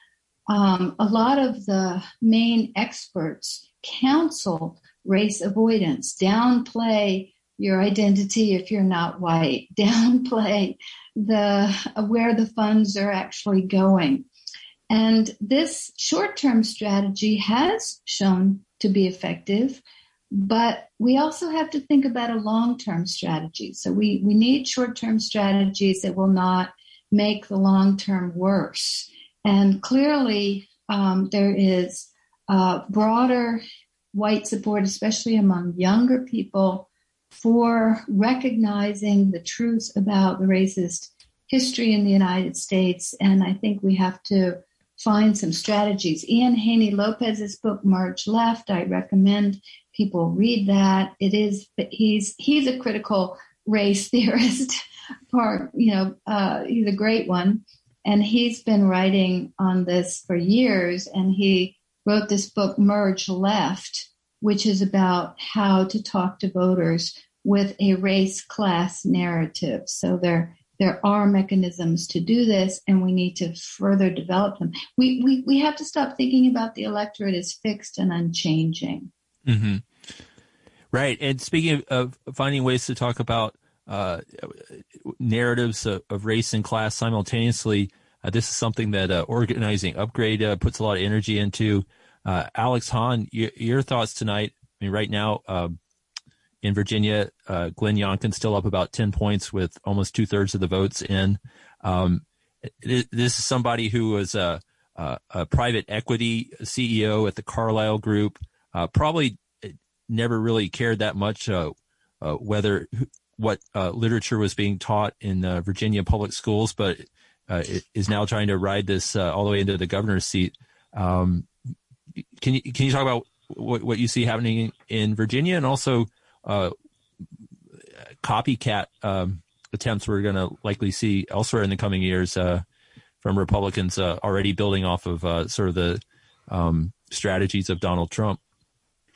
Um, a lot of the main experts counsel race avoidance, downplay your identity if you're not white, downplay the where the funds are actually going. And this short-term strategy has shown to be effective. But we also have to think about a long term strategy. So we, we need short term strategies that will not make the long term worse. And clearly, um, there is broader white support, especially among younger people, for recognizing the truth about the racist history in the United States. And I think we have to find some strategies. Ian Haney Lopez's book, Merge Left, I recommend people read that. It is he's he's a critical race theorist. Part you know uh, he's a great one, and he's been writing on this for years. And he wrote this book, Merge Left, which is about how to talk to voters with a race class narrative. So they're there are mechanisms to do this, and we need to further develop them. We we we have to stop thinking about the electorate as fixed and unchanging.
Mm-hmm. Right. And speaking of, of, finding ways to talk about uh, narratives of, of, race and class simultaneously, uh, this is something that uh, organizing upgrade uh, puts a lot of energy into. Uh, Alex Hahn, your, your, thoughts tonight? I mean, right now um, in Virginia, uh, Glenn Youngkin still up about ten points with almost two thirds of the votes in. Um, this is somebody who was a, a, a, private equity CEO at the Carlyle Group. probably never really cared that much whether what literature was being taught in Virginia public schools, but uh, is now trying to ride this uh, all the way into the governor's seat. Um, can you can you talk about what, what you see happening in Virginia and also uh, copycat um, attempts we're going to likely see elsewhere in the coming years uh, from Republicans uh, already building off of uh, sort of the um, strategies of Donald Trump?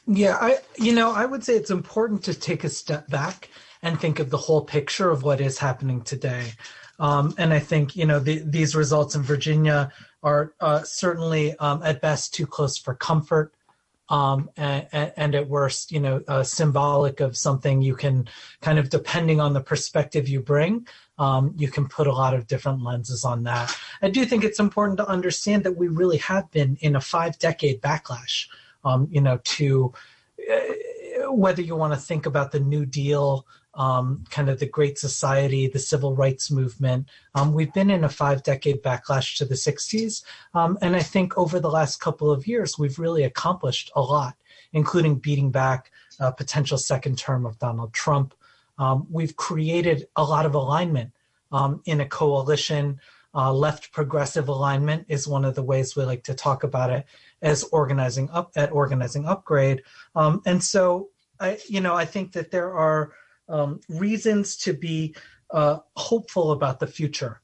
Yeah, I you know I would say it's important to take a step back and think of the whole picture of what is happening today. Um, and I think you know the, these results in Virginia are uh, certainly um, at best too close for comfort, um, and, and, at worst, you know, uh, symbolic of something you can kind of depending on the perspective you bring. Um, you can put a lot of different lenses on that. I do think it's important to understand that we really have been in a five-decade backlash. Um, you know, to uh, whether you want to think about the New Deal um, kind of the Great Society, the civil rights movement. Um, we've been in a five decade backlash to the 60s. Um, and I think over the last couple of years, we've really accomplished a lot, including beating back a potential second term of Donald Trump. Um, we've created a lot of alignment um, in a coalition. Uh, left progressive alignment is one of the ways we like to talk about it as organizing up at organizing upgrade. Um, and so I, you know, I think that there are um, reasons to be uh, hopeful about the future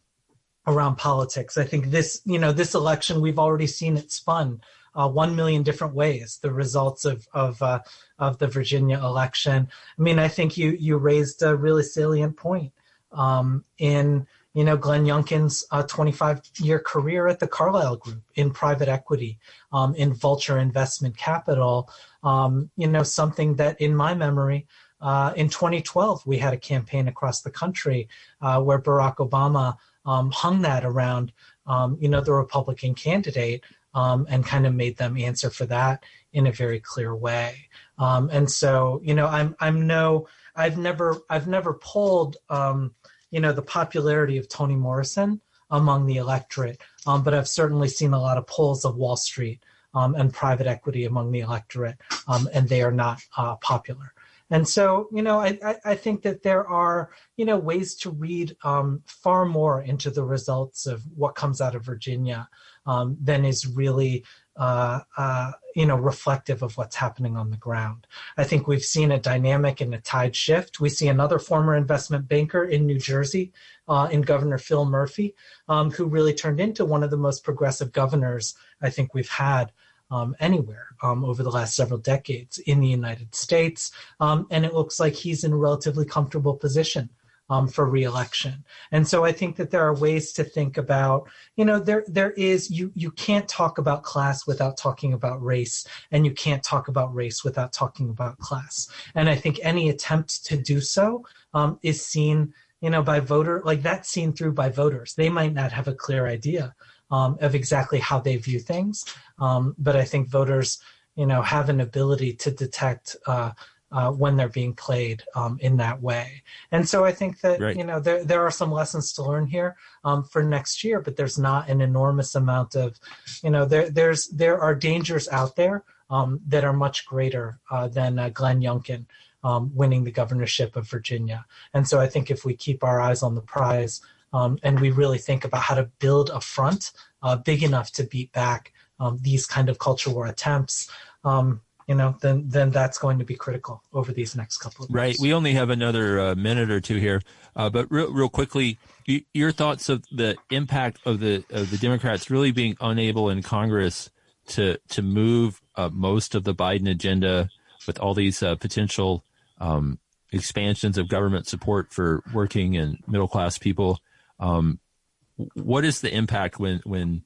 around politics. I think this, you know, this election we've already seen it spun uh, one million different ways. The results of of uh, of the Virginia election. I mean, I think you you raised a really salient point um, in you know Glenn Youngkin's 25 uh, year career at the Carlyle Group in private equity, um, in vulture investment capital. Um, you know, something that in my memory uh, in 2012, we had a campaign across the country uh, where Barack Obama um, hung that around, um, you know, the Republican candidate um, and kind of made them answer for that in a very clear way. Um, and so, you know, I'm I'm no, I've never I've never polled, um, you know, the popularity of Toni Morrison among the electorate, um, but I've certainly seen a lot of polls of Wall Street. and private equity among the electorate, and they are not uh, popular. And so, you know, I, I think that there are, you know, ways to read um, far more into the results of what comes out of Virginia um, than is really, uh, uh, you know, reflective of what's happening on the ground. I think we've seen a dynamic and a tide shift. We see another former investment banker in New Jersey, uh, in Governor Phil Murphy, um, who really turned into one of the most progressive governors I think we've had um, anywhere um, over the last several decades in the United States. Um, and it looks like he's in a relatively comfortable position. Um, for reelection. And so I think that there are ways to think about, you know, there there is you you can't talk about class without talking about race, and you can't talk about race without talking about class. And I think any attempt to do so um, is seen, you know, by voter like that's seen through by voters. They might not have a clear idea um, of exactly how they view things. Um, but I think voters, you know, have an ability to detect uh, uh, when they're being played um, in that way. And so I think that right. you know there there are some lessons to learn here um, for next year, but there's not an enormous amount of, you know, there there's there are dangers out there um, that are much greater uh, than uh, Glenn Youngkin. Um, winning the governorship of Virginia. And so I think if we keep our eyes on the prize, um, and we really think about how to build a front uh, big enough to beat back um, these kind of culture war attempts. Um, you know, then then that's going to be critical over these next couple of right.
We only have another uh, minute or two here, uh, but real, real quickly, you, your thoughts of the impact of the of the Democrats really being unable in Congress to to move uh, most of the Biden agenda with all these uh, potential um, expansions of government support for working and middle class people Um, what is the impact when when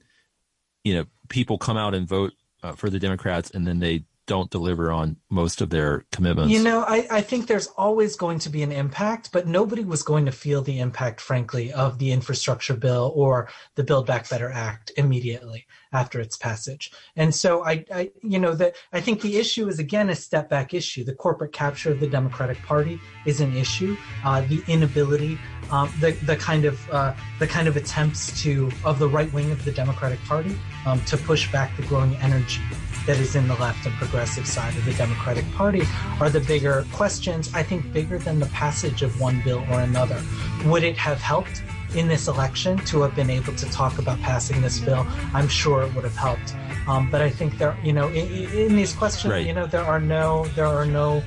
you know people come out and vote uh, for the Democrats and then they don't deliver on most of their commitments.
You know, I, I think there's always going to be an impact, but nobody was going to feel the impact, frankly, of the infrastructure bill or the Build Back Better Act immediately after its passage. And so I, I you know, that I think the issue is again a step back issue. The corporate capture of the Democratic Party is an issue. Uh, the inability, um, the the kind of uh, the kind of attempts to of the right wing of the Democratic Party um, to push back the growing energy that is in the left and progressive side of the Democratic Party are the bigger questions, I think bigger than the passage of one bill or another. Would it have helped in this election to have been able to talk about passing this bill? I'm sure it would have helped. Um, but I think there, you know, in, in these questions, right. you know, there are no, there are no